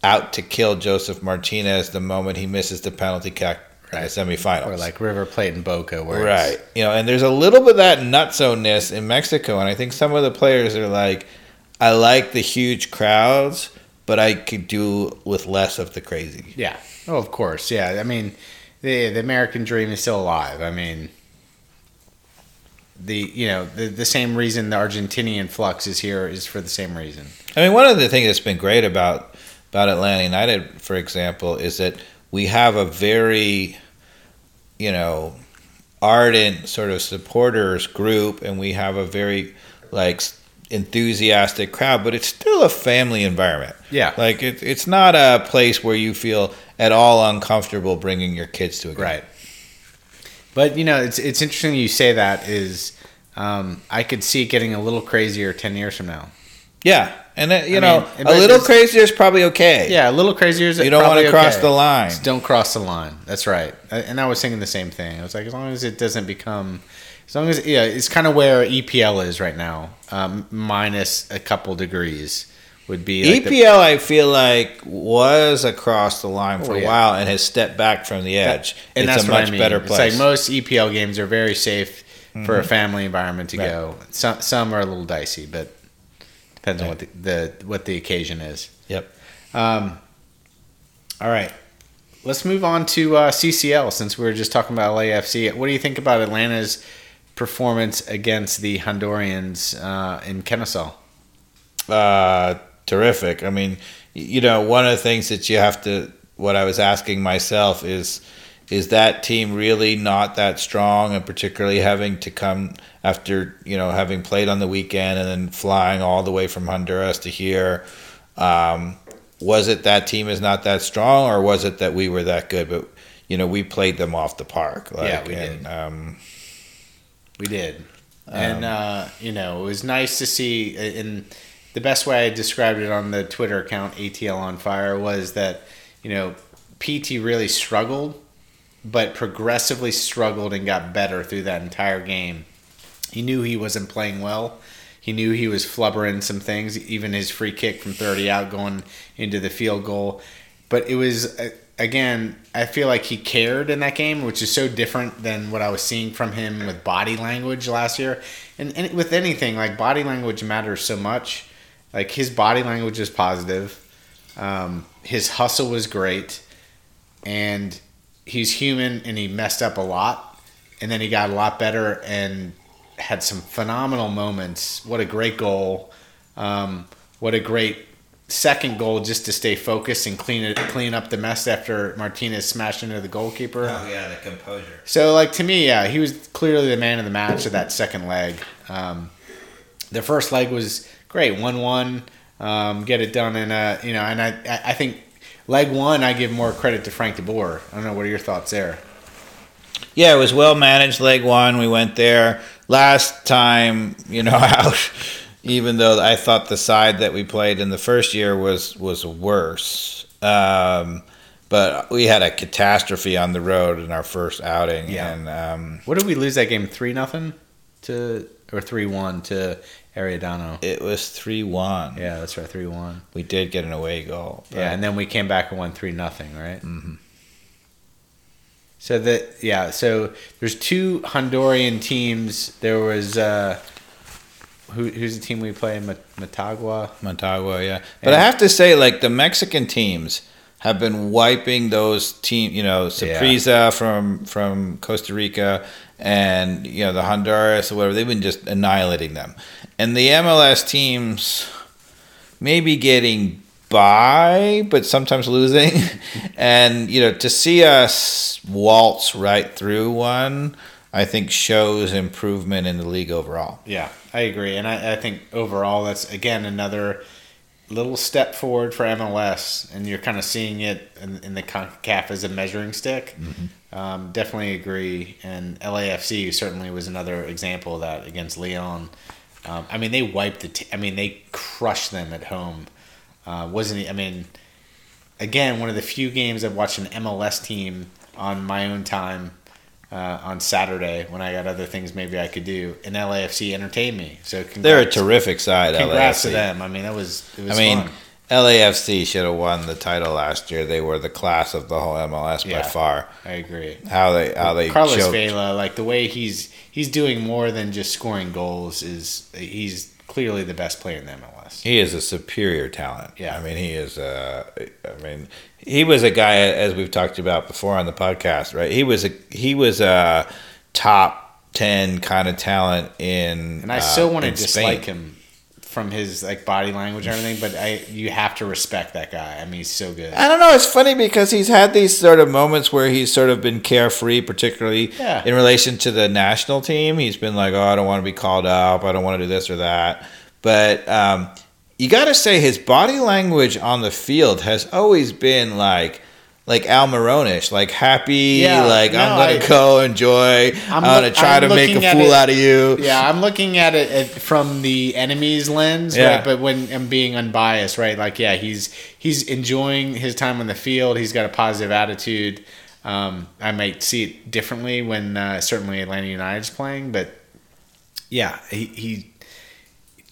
[SPEAKER 2] out to kill Josef Martinez the moment he misses the penalty kick in the semifinals.
[SPEAKER 1] Or like River Plate and Boca, where it's-
[SPEAKER 2] right, you know, and there's a little bit of that nutso-ness in Mexico, and I think some of the players are like, I like the huge crowds, but I could do with less of the crazy.
[SPEAKER 1] Yeah. Oh, of course. Yeah. I mean, the the American dream is still alive. I mean, the you know the the same reason the Argentinian flux is here is for the same reason.
[SPEAKER 2] I mean, one of the things that's been great about about Atlanta United, for example, is that we have a very, you know, ardent sort of supporters group, and we have a very like enthusiastic crowd, but it's still a family environment.
[SPEAKER 1] Yeah.
[SPEAKER 2] Like it, it's not a place where you feel at all uncomfortable bringing your kids to a game.
[SPEAKER 1] Right. But you know, it's it's interesting you say that. Is um, I could see it getting a little crazier ten years from now.
[SPEAKER 2] Yeah, and uh, you
[SPEAKER 1] I
[SPEAKER 2] know,
[SPEAKER 1] mean,
[SPEAKER 2] a little crazier is probably okay.
[SPEAKER 1] Yeah, a little crazier is
[SPEAKER 2] You don't
[SPEAKER 1] want to
[SPEAKER 2] cross the line.
[SPEAKER 1] Just don't cross the line. That's right. And I was thinking the same thing. I was like, as long as it doesn't become, as long as yeah, it's kind of where EPL is right now, um, minus a couple degrees would be. Like the-
[SPEAKER 2] EPL, I feel like was across the line for
[SPEAKER 1] Oh,
[SPEAKER 2] a while and has stepped back from the edge.
[SPEAKER 1] and
[SPEAKER 2] it's
[SPEAKER 1] that's
[SPEAKER 2] a much
[SPEAKER 1] I mean.
[SPEAKER 2] better
[SPEAKER 1] It's
[SPEAKER 2] place.
[SPEAKER 1] like most EPL games are very safe for a family environment to
[SPEAKER 2] Right.
[SPEAKER 1] go. Some some are a little dicey, but depends on what the, the what the occasion is.
[SPEAKER 2] Yep.
[SPEAKER 1] Um, all right, let's move on to uh, CCL since we were just talking about LAFC. What do you think about Atlanta's performance against the Hondurans uh, in Kennesaw?
[SPEAKER 2] uh, terrific. I mean, you know, one of the things that you have to, what I was asking myself is, is that team really not that strong, and particularly having to come after you know having played on the weekend and then flying all the way from Honduras to here. Um, was it that team is not that strong, or was it that we were that good? But you know, we played them off the park. Like,
[SPEAKER 1] Yeah, we
[SPEAKER 2] and,
[SPEAKER 1] did.
[SPEAKER 2] Um,
[SPEAKER 1] We did, and uh, you know, it was nice to see. And the best way I described it on the Twitter account ATL on Fire was that you know Pity really struggled, but progressively struggled and got better through that entire game. He knew he wasn't playing well. He knew he was flubbering some things, even his free kick from 30 out going into the field goal. But it was, uh, again, I feel like he cared in that game, which is so different than what I was seeing from him with body language last year. And, and with anything, like body language matters so much. Like his body language is positive, um, his hustle was great, and he's human and he messed up a lot. And then he got a lot better and had some phenomenal moments. What a great goal! Um, what a great second goal just to stay focused and clean it, clean up the mess after Martinez smashed into the goalkeeper.
[SPEAKER 2] Oh yeah, the composure.
[SPEAKER 1] So, like to me, yeah, he was clearly the man of the match of that second leg. Um, the first leg was great, one-one, um, get it done in a you know, and I I I think leg one I give more credit to Frank De Boer. I don't know what are your thoughts there.
[SPEAKER 2] Yeah, it was well managed. Leg one, we went there last time. You know out. Even though I thought the side that we played in the first year was was worse. Um, but we had a catastrophe on the road in our first outing,
[SPEAKER 1] Yeah.
[SPEAKER 2] and um,
[SPEAKER 1] What did we lose that game? Three nothing to or three one to Herediano.
[SPEAKER 2] it was three one.
[SPEAKER 1] Yeah, that's right, three one.
[SPEAKER 2] We did get an away goal.
[SPEAKER 1] Yeah, and then we came back and won three nothing, right? Mm-hmm. So that yeah, so there's two Honduran teams. There was uh, who, who's the team we play? in Motagua.
[SPEAKER 2] Motagua, yeah. But I have to say, like the Mexican teams have been wiping those team, you know, Saprissa from from Costa Rica and you know the Honduras or whatever. They've been just annihilating them, and the MLS teams maybe getting by, but sometimes losing. and you know, to see us waltz right through one. I think shows improvement in the league overall.
[SPEAKER 1] Yeah, I agree, and I, I think overall that's again another little step forward for MLS, and you're kind of seeing it in, in the Concacaf as a measuring stick. Um, definitely agree, and LAFC certainly was another example of that against Leon. Um, I mean, they wiped the. T- I mean, they crushed them at home. Uh, wasn't? I mean, again, one of the few games I've watched an MLS team on my own time uh, on Saturday when I got other things maybe I could do. And LAFC entertained me. So congrats,
[SPEAKER 2] They're a terrific side.
[SPEAKER 1] congrats to them. I mean, that was it
[SPEAKER 2] I mean,
[SPEAKER 1] fun.
[SPEAKER 2] LAFC should have won the title last year. They were the class of the whole MLS
[SPEAKER 1] Yeah.
[SPEAKER 2] by far.
[SPEAKER 1] I agree.
[SPEAKER 2] How they how they
[SPEAKER 1] Carlos
[SPEAKER 2] choked.
[SPEAKER 1] Vela, like the way he's he's doing more than just scoring goals is he's clearly the best player in the MLS.
[SPEAKER 2] He is a superior talent.
[SPEAKER 1] Yeah.
[SPEAKER 2] I mean, he is. Uh, I mean, he was a guy as we've talked about before on the podcast, right? He was a he was a top ten kind of talent in.
[SPEAKER 1] And I
[SPEAKER 2] uh,
[SPEAKER 1] still want to dislike
[SPEAKER 2] Spain.
[SPEAKER 1] him from his like body language and everything, but I you have to respect that guy. I mean, he's so good.
[SPEAKER 2] I don't know. It's funny because he's had these sort of moments where he's sort of been carefree, particularly
[SPEAKER 1] Yeah.
[SPEAKER 2] in relation to the national team. He's been like, "Oh, I don't want to be called up. I don't want to do this or that." But um, you got to say his body language on the field has always been like. Like Al Maronish, like happy,
[SPEAKER 1] Yeah,
[SPEAKER 2] like
[SPEAKER 1] no,
[SPEAKER 2] I'm gonna
[SPEAKER 1] I-
[SPEAKER 2] go enjoy.
[SPEAKER 1] I'm
[SPEAKER 2] I'm, gonna try
[SPEAKER 1] I'm
[SPEAKER 2] to make a fool
[SPEAKER 1] it-
[SPEAKER 2] out of you.
[SPEAKER 1] Yeah, I'm looking at it at, from the enemy's lens,
[SPEAKER 2] Yeah.
[SPEAKER 1] right? But when I'm being unbiased, right? Like, yeah, he's he's enjoying his time on the field. He's got a positive attitude. Um, I might see it differently when uh, certainly Atlanta United's playing, but yeah, he he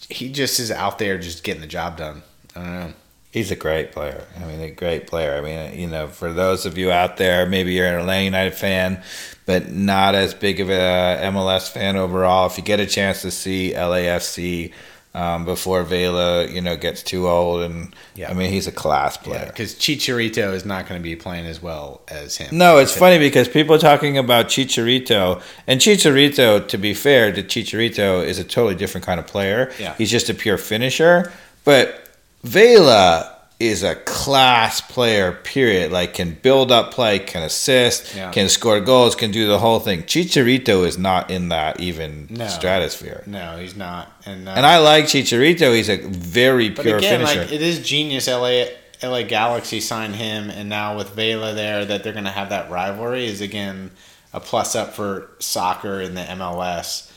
[SPEAKER 1] he just is out there just getting the job done. I don't know.
[SPEAKER 2] He's a great player. I mean, a great player. I mean, you know, for those of you out there, maybe you're an Atlanta United fan, but not as big of a MLS fan overall. If you get a chance to see LAFC um, before Vela, you know, gets too old, and
[SPEAKER 1] Yeah.
[SPEAKER 2] I mean, he's a class player.
[SPEAKER 1] because Chicharito is not going to be playing as well as him.
[SPEAKER 2] No, it's funny because people are talking about Chicharito, and Chicharito, to be fair to Chicharito, is a totally different kind of player.
[SPEAKER 1] Yeah.
[SPEAKER 2] He's just a pure finisher. But Vela is a class player, period. Like, can build up play, can assist,
[SPEAKER 1] Yeah.
[SPEAKER 2] can score goals, can do the whole thing. Chicharito is not in that even
[SPEAKER 1] No.
[SPEAKER 2] stratosphere.
[SPEAKER 1] No, he's not. And uh,
[SPEAKER 2] And I like Chicharito. He's a very
[SPEAKER 1] But
[SPEAKER 2] pure
[SPEAKER 1] again,
[SPEAKER 2] finisher.
[SPEAKER 1] like it is genius. LA LA Galaxy signed him, and now with Vela there, that they're going to have that rivalry is again a plus up for soccer in the MLS.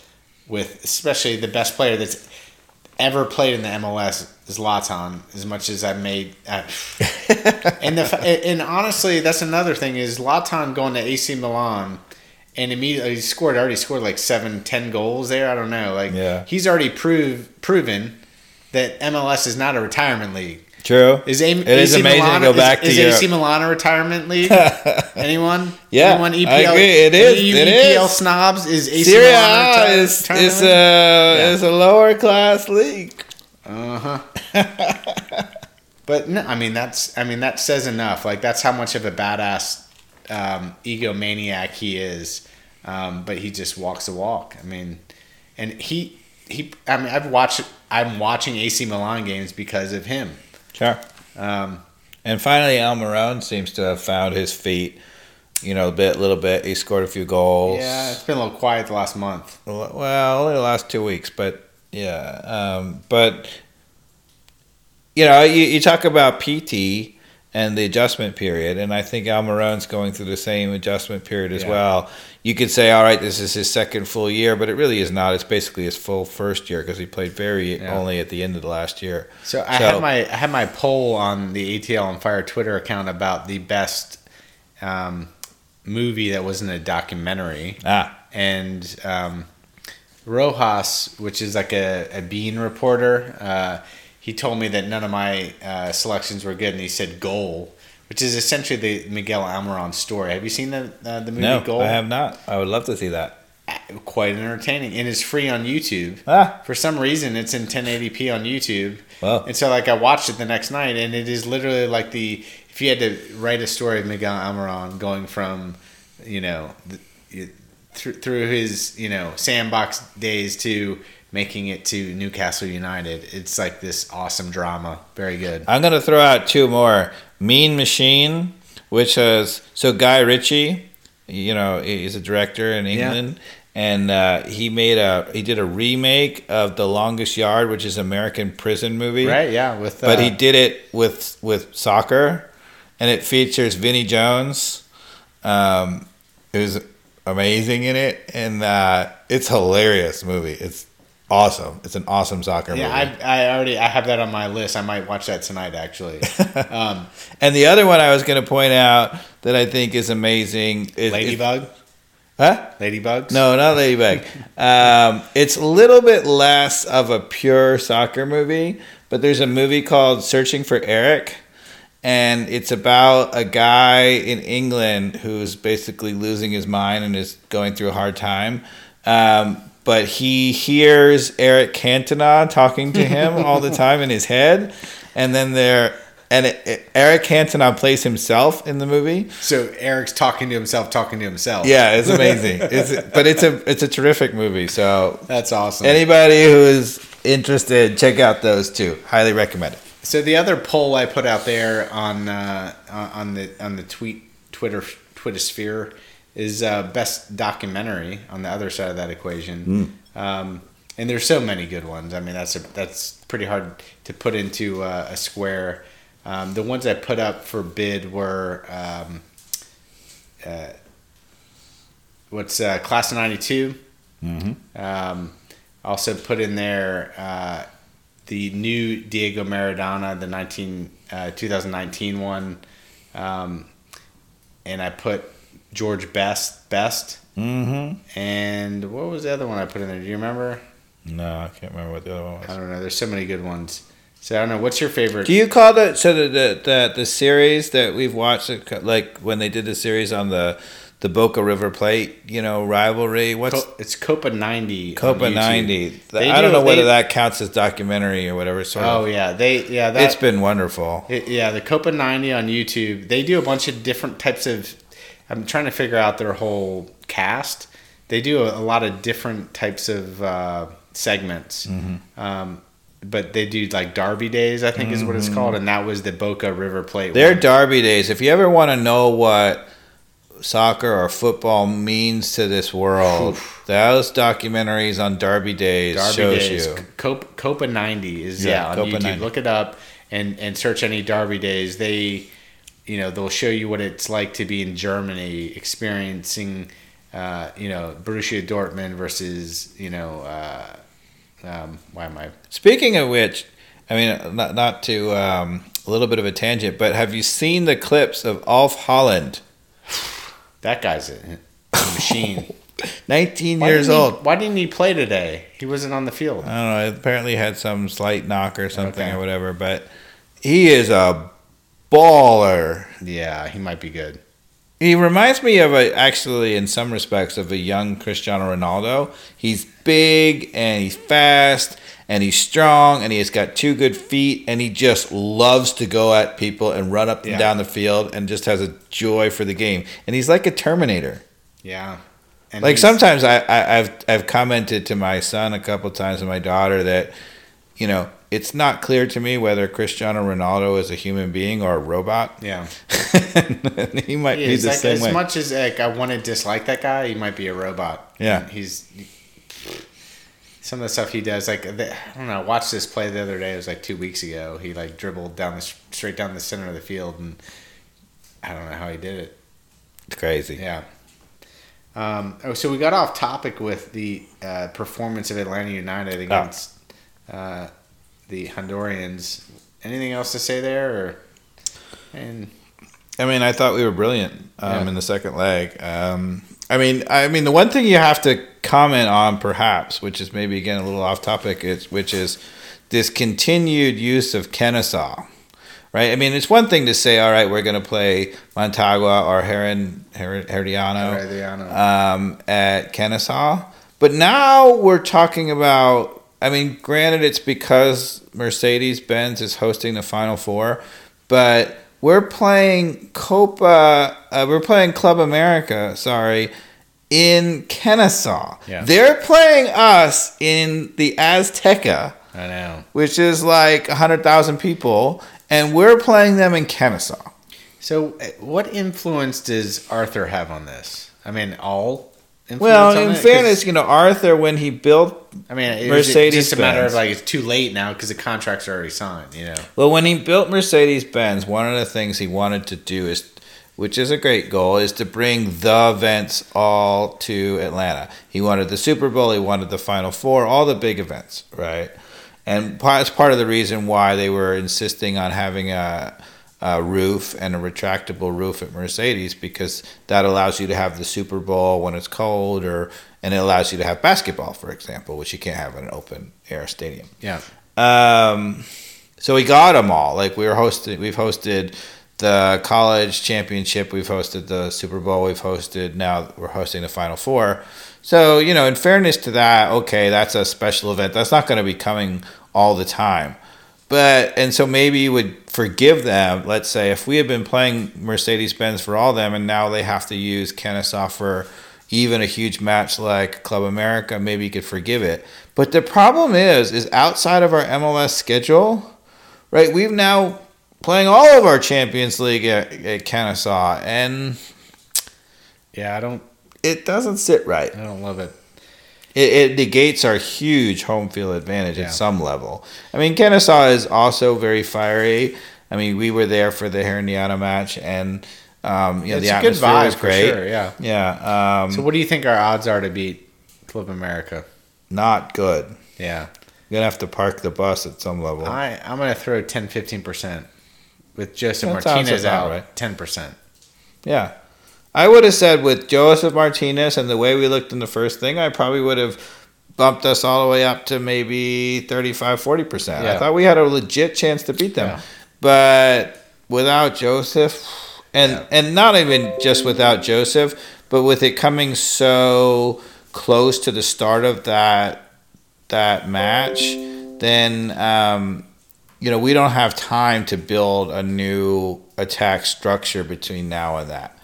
[SPEAKER 1] With especially the best player that's ever played in the MLS is Zlatan. As much as I've made, uh, and the and honestly, that's another thing is Zlatan going to AC Milan. And immediately he scored already scored like seven, ten goals there. I don't know. Like
[SPEAKER 2] Yeah.
[SPEAKER 1] he's already proved proven that MLS is not a retirement league.
[SPEAKER 2] True.
[SPEAKER 1] Is A-
[SPEAKER 2] It is
[SPEAKER 1] AC
[SPEAKER 2] amazing
[SPEAKER 1] Milan,
[SPEAKER 2] to go back
[SPEAKER 1] is,
[SPEAKER 2] to
[SPEAKER 1] is AC Milan a retirement league? Anyone?
[SPEAKER 2] Yeah,
[SPEAKER 1] Anyone E
[SPEAKER 2] I agree. It is.
[SPEAKER 1] You
[SPEAKER 2] It
[SPEAKER 1] EPL
[SPEAKER 2] is.
[SPEAKER 1] snobs is AC
[SPEAKER 2] Syria
[SPEAKER 1] Milan a retire-
[SPEAKER 2] is, is, a,
[SPEAKER 1] Yeah.
[SPEAKER 2] is a lower class league.
[SPEAKER 1] Uh huh. but no, I mean that's I mean that says enough. Like that's how much of a badass um, egomaniac he is. Um, but he just walks the walk. I mean, and he he. I mean, I've watched. I'm watching AC Milan games because of him.
[SPEAKER 2] Sure.
[SPEAKER 1] Um,
[SPEAKER 2] And finally, Almirón seems to have found his feet. You know, a bit, little bit. He scored a few goals.
[SPEAKER 1] yeah, it's been a little quiet the last month.
[SPEAKER 2] Well, only the last two weeks, but yeah. Um, but you know, you, you talk about Pity, and the adjustment period. And I think Almirón's going through the same adjustment period as
[SPEAKER 1] Yeah.
[SPEAKER 2] well. You could say, all right, this is his second full year, but it really is not. It's basically his full first year because he played very
[SPEAKER 1] Yeah.
[SPEAKER 2] only at the end of the last year.
[SPEAKER 1] So I had my I had my poll on the ATL on Fire Twitter account about the best um, movie that wasn't a documentary,
[SPEAKER 2] ah
[SPEAKER 1] and um, Rojas, which is like a, a bean reporter, uh, he told me that none of my uh, selections were good, and he said Goal, which is essentially the Miguel Almirón story. Have you seen the uh, the movie
[SPEAKER 2] no,
[SPEAKER 1] Goal?
[SPEAKER 2] I have not. I would love to see that.
[SPEAKER 1] Quite entertaining, and it's free on YouTube.
[SPEAKER 2] Ah,
[SPEAKER 1] For some reason, it's in 1080p on YouTube.
[SPEAKER 2] well,
[SPEAKER 1] And so, like, I watched it the next night, and it is literally like the if you had to write a story of Miguel Almirón going from, you know, the, through through his you know sandbox days to making it to Newcastle United. It's like this awesome drama. Very good.
[SPEAKER 2] I'm gonna throw out two more. Mean Machine, which is so Guy Ritchie, you know, he's a director in
[SPEAKER 1] Yeah.
[SPEAKER 2] England, and uh, he made a he did a remake of The Longest Yard, which is an American prison movie.
[SPEAKER 1] Right? Yeah. With uh,
[SPEAKER 2] But he did it with with soccer, and it features Vinnie Jones, um, who's amazing in it, and uh, it's hilarious movie. It's awesome. It's an awesome soccer
[SPEAKER 1] Yeah,
[SPEAKER 2] movie.
[SPEAKER 1] I, I already I have that on my list. I might watch that tonight. Actually, um,
[SPEAKER 2] And the other one I was going to point out that I think is amazing is
[SPEAKER 1] Ladybug.
[SPEAKER 2] huh?
[SPEAKER 1] Ladybugs.
[SPEAKER 2] No, not Ladybug. um, it's a little bit less of a pure soccer movie, but there's a movie called Searching for Eric, and it's about a guy in England who's basically losing his mind and is going through a hard time. Um, but he hears Eric Cantona talking to him all the time in his head, and then there. And it, it- Eric Cantona plays himself in the movie,
[SPEAKER 1] So Eric's talking to himself, talking to himself.
[SPEAKER 2] yeah, it's amazing. it's but it's a it's a terrific movie. So
[SPEAKER 1] that's awesome.
[SPEAKER 2] anybody who is interested, check out those two. Highly recommend it.
[SPEAKER 1] So the other poll I put out there on uh, on the on the tweet Twitter Twitter sphere is uh, best documentary on the other side of that equation. Um, and there's so many good ones. I mean, that's a, that's pretty hard to put into uh, a square. Um, the ones I put up for bid were um, uh, what's uh, class of '92.
[SPEAKER 2] Mm-hmm.
[SPEAKER 1] Um, also put in there uh, the new Diego Maradona, the 19, uh, 2019 one. Um, and I put George Best, Best.
[SPEAKER 2] Mm-hmm.
[SPEAKER 1] And what was the other one I put in there? Do you remember?
[SPEAKER 2] No, I can't remember what the other one was.
[SPEAKER 1] I don't know. There's so many good ones. So I don't know. What's your favorite?
[SPEAKER 2] Do you call the so the the the, the series that we've watched like when they did the series on the the Boca River Plate, you know, rivalry? What's
[SPEAKER 1] Co- it's Copa 90.
[SPEAKER 2] Copa
[SPEAKER 1] YouTube.
[SPEAKER 2] 90?
[SPEAKER 1] They
[SPEAKER 2] I don't know whether
[SPEAKER 1] they-
[SPEAKER 2] that counts as documentary or whatever sort
[SPEAKER 1] Oh
[SPEAKER 2] of.
[SPEAKER 1] yeah, they yeah that
[SPEAKER 2] it's been wonderful.
[SPEAKER 1] It, yeah, the Copa 90 on YouTube, they do a bunch of different types of. I'm trying to figure out their whole cast. They do a, a lot of different types of uh, segments.
[SPEAKER 2] Mm-hmm.
[SPEAKER 1] Um, but they do like Derby Days, I think is what it's called. And that was the Boca River Plate.
[SPEAKER 2] Their
[SPEAKER 1] one.
[SPEAKER 2] derby days. If you ever want to know what soccer or football means to this world, those documentaries on derby days
[SPEAKER 1] Derby
[SPEAKER 2] shows
[SPEAKER 1] Days.
[SPEAKER 2] you.
[SPEAKER 1] Copa, Copa 90 is,
[SPEAKER 2] Yeah,
[SPEAKER 1] yeah, on
[SPEAKER 2] Copa
[SPEAKER 1] YouTube.
[SPEAKER 2] 90.
[SPEAKER 1] Look it up and, and search any Derby Days. They, you know, they'll show you what it's like to be in Germany experiencing, uh, you know, Borussia Dortmund versus, you know, uh, um, why am I?
[SPEAKER 2] Speaking of which, I mean, not, not to um, a little bit of a tangent, but have you seen the clips of Alf Haaland,
[SPEAKER 1] That guy's a, a machine.
[SPEAKER 2] 19
[SPEAKER 1] Why
[SPEAKER 2] years
[SPEAKER 1] didn't he-
[SPEAKER 2] old?
[SPEAKER 1] why didn't he play today? He wasn't on the field.
[SPEAKER 2] I don't know. Apparently, had some slight knock or something
[SPEAKER 1] Okay.
[SPEAKER 2] or whatever, but he is a baller.
[SPEAKER 1] Yeah, he might be good.
[SPEAKER 2] He reminds me of a actually in some respects of a young Cristiano Ronaldo. He's big and he's fast and he's strong and he's got two good feet and he just loves to go at people and run up and down the field and just has a joy for the game. And he's like a Terminator.
[SPEAKER 1] Yeah. And
[SPEAKER 2] like sometimes I, I I've I've commented to my son a couple times and my daughter that you know it's not clear to me whether Cristiano Ronaldo is a human being or a robot.
[SPEAKER 1] Yeah.
[SPEAKER 2] He might
[SPEAKER 1] He
[SPEAKER 2] be the
[SPEAKER 1] Like,
[SPEAKER 2] same
[SPEAKER 1] as
[SPEAKER 2] way.
[SPEAKER 1] much as like I want to dislike that guy, he might be a robot.
[SPEAKER 2] Yeah.
[SPEAKER 1] he's some of the stuff he does, like the, I don't know. I watched this play the other day. It was like two weeks ago. He like dribbled down the straight down the center of the field, and I don't know how he did it.
[SPEAKER 2] It's crazy.
[SPEAKER 1] Yeah. Um, oh, so we got off topic with the uh, performance of Atlanta United against uh, the Hondurans. Anything else to say there? Or, and
[SPEAKER 2] I mean, I thought we were brilliant um,
[SPEAKER 1] Yeah.
[SPEAKER 2] in the second leg. Um, I mean, I mean, the one thing you have to comment on, perhaps, which is maybe again a little off topic, is which is this continued use of Kennesaw. Right. I mean, it's one thing to say, all right, we're going to play Motagua or Heron, Her- Herediano
[SPEAKER 1] Herediano.
[SPEAKER 2] um, at Kennesaw, but now we're talking about. I mean, granted, it's because Mercedes Benz is hosting the Final Four, but we're playing Copa. Uh, we're playing Club America. Sorry, in Kennesaw.
[SPEAKER 1] Yeah.
[SPEAKER 2] They're playing us in the Azteca,
[SPEAKER 1] I know.
[SPEAKER 2] which is like hundred thousand people, and we're playing them in Kennesaw.
[SPEAKER 1] So, uh, what influence does Arthur have on this? I mean, all.
[SPEAKER 2] Well, in
[SPEAKER 1] it?
[SPEAKER 2] fairness, you know, Arthur when he built
[SPEAKER 1] I mean, it's
[SPEAKER 2] Mercedes
[SPEAKER 1] just a matter of like it's too late now because the contracts are already signed. You know.
[SPEAKER 2] Well, when he built Mercedes Benz, one of the things he wanted to do is, which is a great goal, is to bring the events all to Atlanta. He wanted the Super Bowl, he wanted the Final Four, all the big events, right? And that's part of the reason why they were insisting on having a, a roof and a retractable roof at Mercedes because that allows you to have the Super Bowl when it's cold, or and it allows you to have basketball, for example, which you can't have in an open air stadium.
[SPEAKER 1] Yeah.
[SPEAKER 2] Um, so we got them all. Like we were hosted, we've hosted the college championship, we've hosted the Super Bowl, we've hosted now we're hosting the Final Four. So you know, in fairness to that, okay, that's a special event. That's not going to be coming all the time. But and so maybe you would forgive them. Let's say if we had been playing Mercedes Benz for all them, and now they have to use Kennesaw for even a huge match like Club America, maybe you could forgive it. But the problem is, is outside of our MLS schedule, right? We've now playing all of our Champions League at, at Kennesaw, and
[SPEAKER 1] Yeah, I don't.
[SPEAKER 2] it doesn't sit right.
[SPEAKER 1] I don't love it.
[SPEAKER 2] It, it negates our huge home field advantage
[SPEAKER 1] Yeah.
[SPEAKER 2] at some level. I mean, Kennesaw is also very fiery. I mean, we were there for the Herediano match, and um, you know,
[SPEAKER 1] it's
[SPEAKER 2] the
[SPEAKER 1] a good
[SPEAKER 2] atmosphere
[SPEAKER 1] vibe
[SPEAKER 2] was great.
[SPEAKER 1] sure. Yeah.
[SPEAKER 2] Yeah, um,
[SPEAKER 1] So, what do you think our odds are to beat Club America?
[SPEAKER 2] not good.
[SPEAKER 1] Yeah.
[SPEAKER 2] You're gonna have to park the bus at some level.
[SPEAKER 1] I I'm gonna throw 10 15 percent with Josef
[SPEAKER 2] That
[SPEAKER 1] Martinez out.
[SPEAKER 2] right.
[SPEAKER 1] Ten percent.
[SPEAKER 2] Yeah. I would have said with Josef Martinez and the way we looked in the first thing, I probably would have bumped us all the way up to maybe 35, 40%. I thought we had a legit chance to beat them.
[SPEAKER 1] Yeah.
[SPEAKER 2] But without Josef, and,
[SPEAKER 1] Yeah.
[SPEAKER 2] and not even just without Josef, but with it coming so close to the start of that that match, then um, you know we don't have time to build a new attack structure between now and that.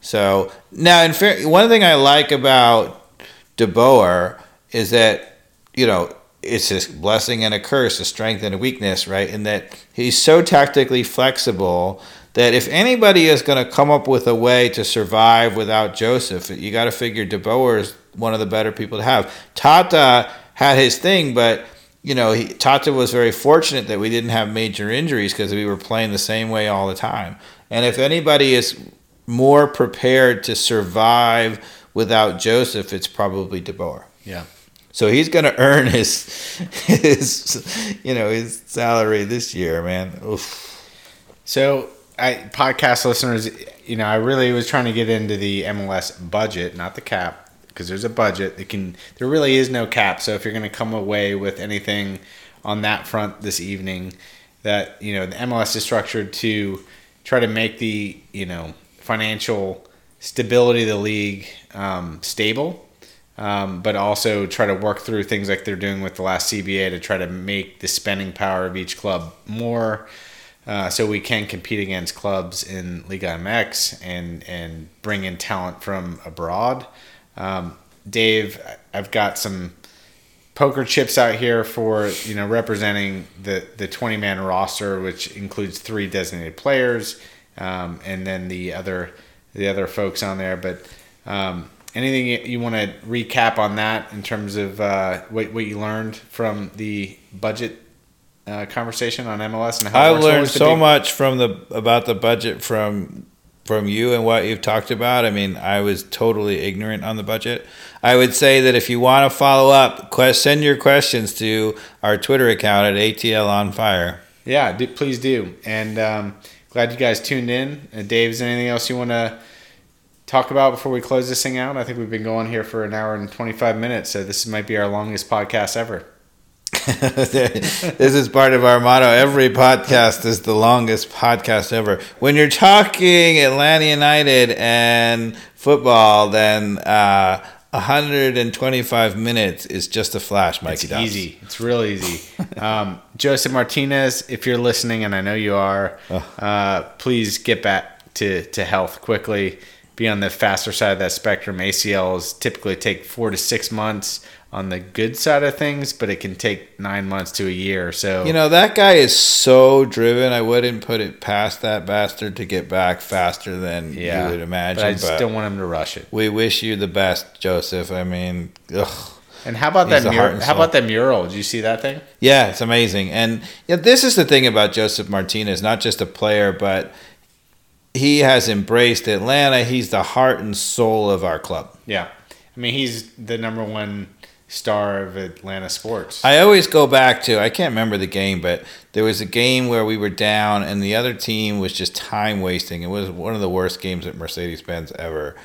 [SPEAKER 2] So now, in fair, one thing I like about De Boer is that you know it's a blessing and a curse, a strength and a weakness, right? In that he's so tactically flexible that if anybody is going to come up with a way to survive without Josef, you got to figure De Boer is one of the better people to have. Tata had his thing, but you know, he, Tata was very fortunate that we didn't have major injuries because we were playing the same way all the time. And if anybody is more prepared to survive without Josef, it's probably De Boer.
[SPEAKER 1] Yeah.
[SPEAKER 2] So he's going to earn his his you know his salary this year, man. Oof.
[SPEAKER 1] So, I podcast listeners, you know, I really was trying to get into the MLS budget, not the cap, because there's a budget. That can there really is no cap. So if you're going to come away with anything on that front this evening, that you know the MLS is structured to try to make the you know financial stability of the league um, stable. Um, but also try to work through things like they're doing with the last CBA to try to make the spending power of each club more uh, so we can compete against clubs in Liga MX and and bring in talent from abroad. Um, Dave, I've got some poker chips out here for you know representing the the 20 man roster, which includes three designated players, um, and then the other the other folks on there. But um, anything you, you want to recap on that in terms of uh, what what you learned from the budget uh, conversation on MLS and how
[SPEAKER 2] I learned so
[SPEAKER 1] big-
[SPEAKER 2] much from the about the budget from from you and what you've talked about. I mean, I was totally ignorant on the budget. I would say that if you want to follow up, quest, send your questions to our Twitter account at ATL on fire.
[SPEAKER 1] Yeah, do, please do. And um, glad you guys tuned in. Uh, Dave, is there anything else you want to talk about before we close this thing out? I think we've been going here for an hour and 25 minutes, so this might be our longest podcast ever.
[SPEAKER 2] this is part of our motto. Every podcast is the longest podcast ever. When you're talking Atlanta United and football, then uh, 125 minutes is just a flash, Mikey.
[SPEAKER 1] It's
[SPEAKER 2] Dobbs.
[SPEAKER 1] easy. It's real easy. Um, Josef Martinez, if you're listening, and I know you are, uh, please get back to, to health quickly. Be on the faster side of that spectrum. ACLs typically take four to six months on the good side of things, but it can take nine months to a year. So
[SPEAKER 2] You know, that guy is so driven. I wouldn't put it past that bastard to get back faster than
[SPEAKER 1] yeah,
[SPEAKER 2] you would imagine.
[SPEAKER 1] But I just
[SPEAKER 2] but
[SPEAKER 1] don't want him to rush it.
[SPEAKER 2] we wish you the best, Josef. I mean, ugh.
[SPEAKER 1] And how about
[SPEAKER 2] He's
[SPEAKER 1] that
[SPEAKER 2] the heart
[SPEAKER 1] mural?
[SPEAKER 2] and
[SPEAKER 1] How about that mural? Did you see that thing?
[SPEAKER 2] Yeah, it's amazing. And yeah, this is the thing about Josef Martinez, not just a player, but he has embraced Atlanta. He's the heart and soul of our club.
[SPEAKER 1] Yeah, I mean he's the number one star of Atlanta sports.
[SPEAKER 2] I always go back to I can't remember the game, but there was a game where we were down and the other team was just time wasting. It was one of the worst games at Mercedes Benz ever.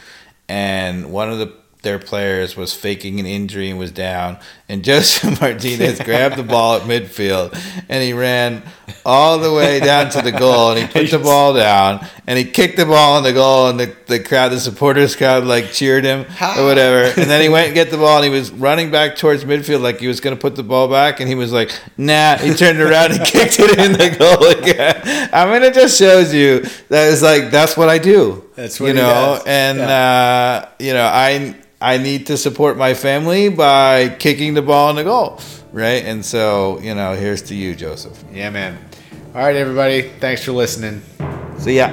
[SPEAKER 2] And one of the their players was faking an injury and was down. And Josef Martinez grabbed the ball at midfield and he ran all the way down to the goal and he put the ball down and he kicked the ball in the goal and the, the crowd, the supporters crowd like cheered him or whatever. And then he went and get the ball and he was running back towards midfield like he was going to put the ball back and he was like, nah. He turned around and kicked it in the goal again. I mean, it just shows you that it's like, that's what I do.
[SPEAKER 1] That's what
[SPEAKER 2] you
[SPEAKER 1] he
[SPEAKER 2] know,
[SPEAKER 1] does.
[SPEAKER 2] and uh, you know, I I need to support my family by kicking the ball in the goal, right? And so, you know, here's to you, Josef.
[SPEAKER 1] yeah, man. All right, everybody. Thanks for listening.
[SPEAKER 2] See ya.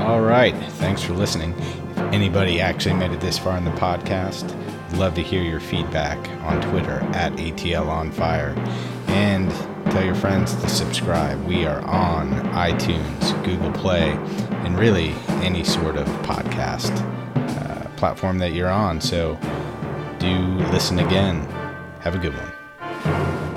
[SPEAKER 1] All right. Thanks for listening. If anybody actually made it this far in the podcast, I'd love to hear your feedback on Twitter at ATL on Fire. And tell your friends to subscribe. We are on iTunes, Google Play, and really any sort of podcast uh, platform that you're on. So do listen again. Have a good one.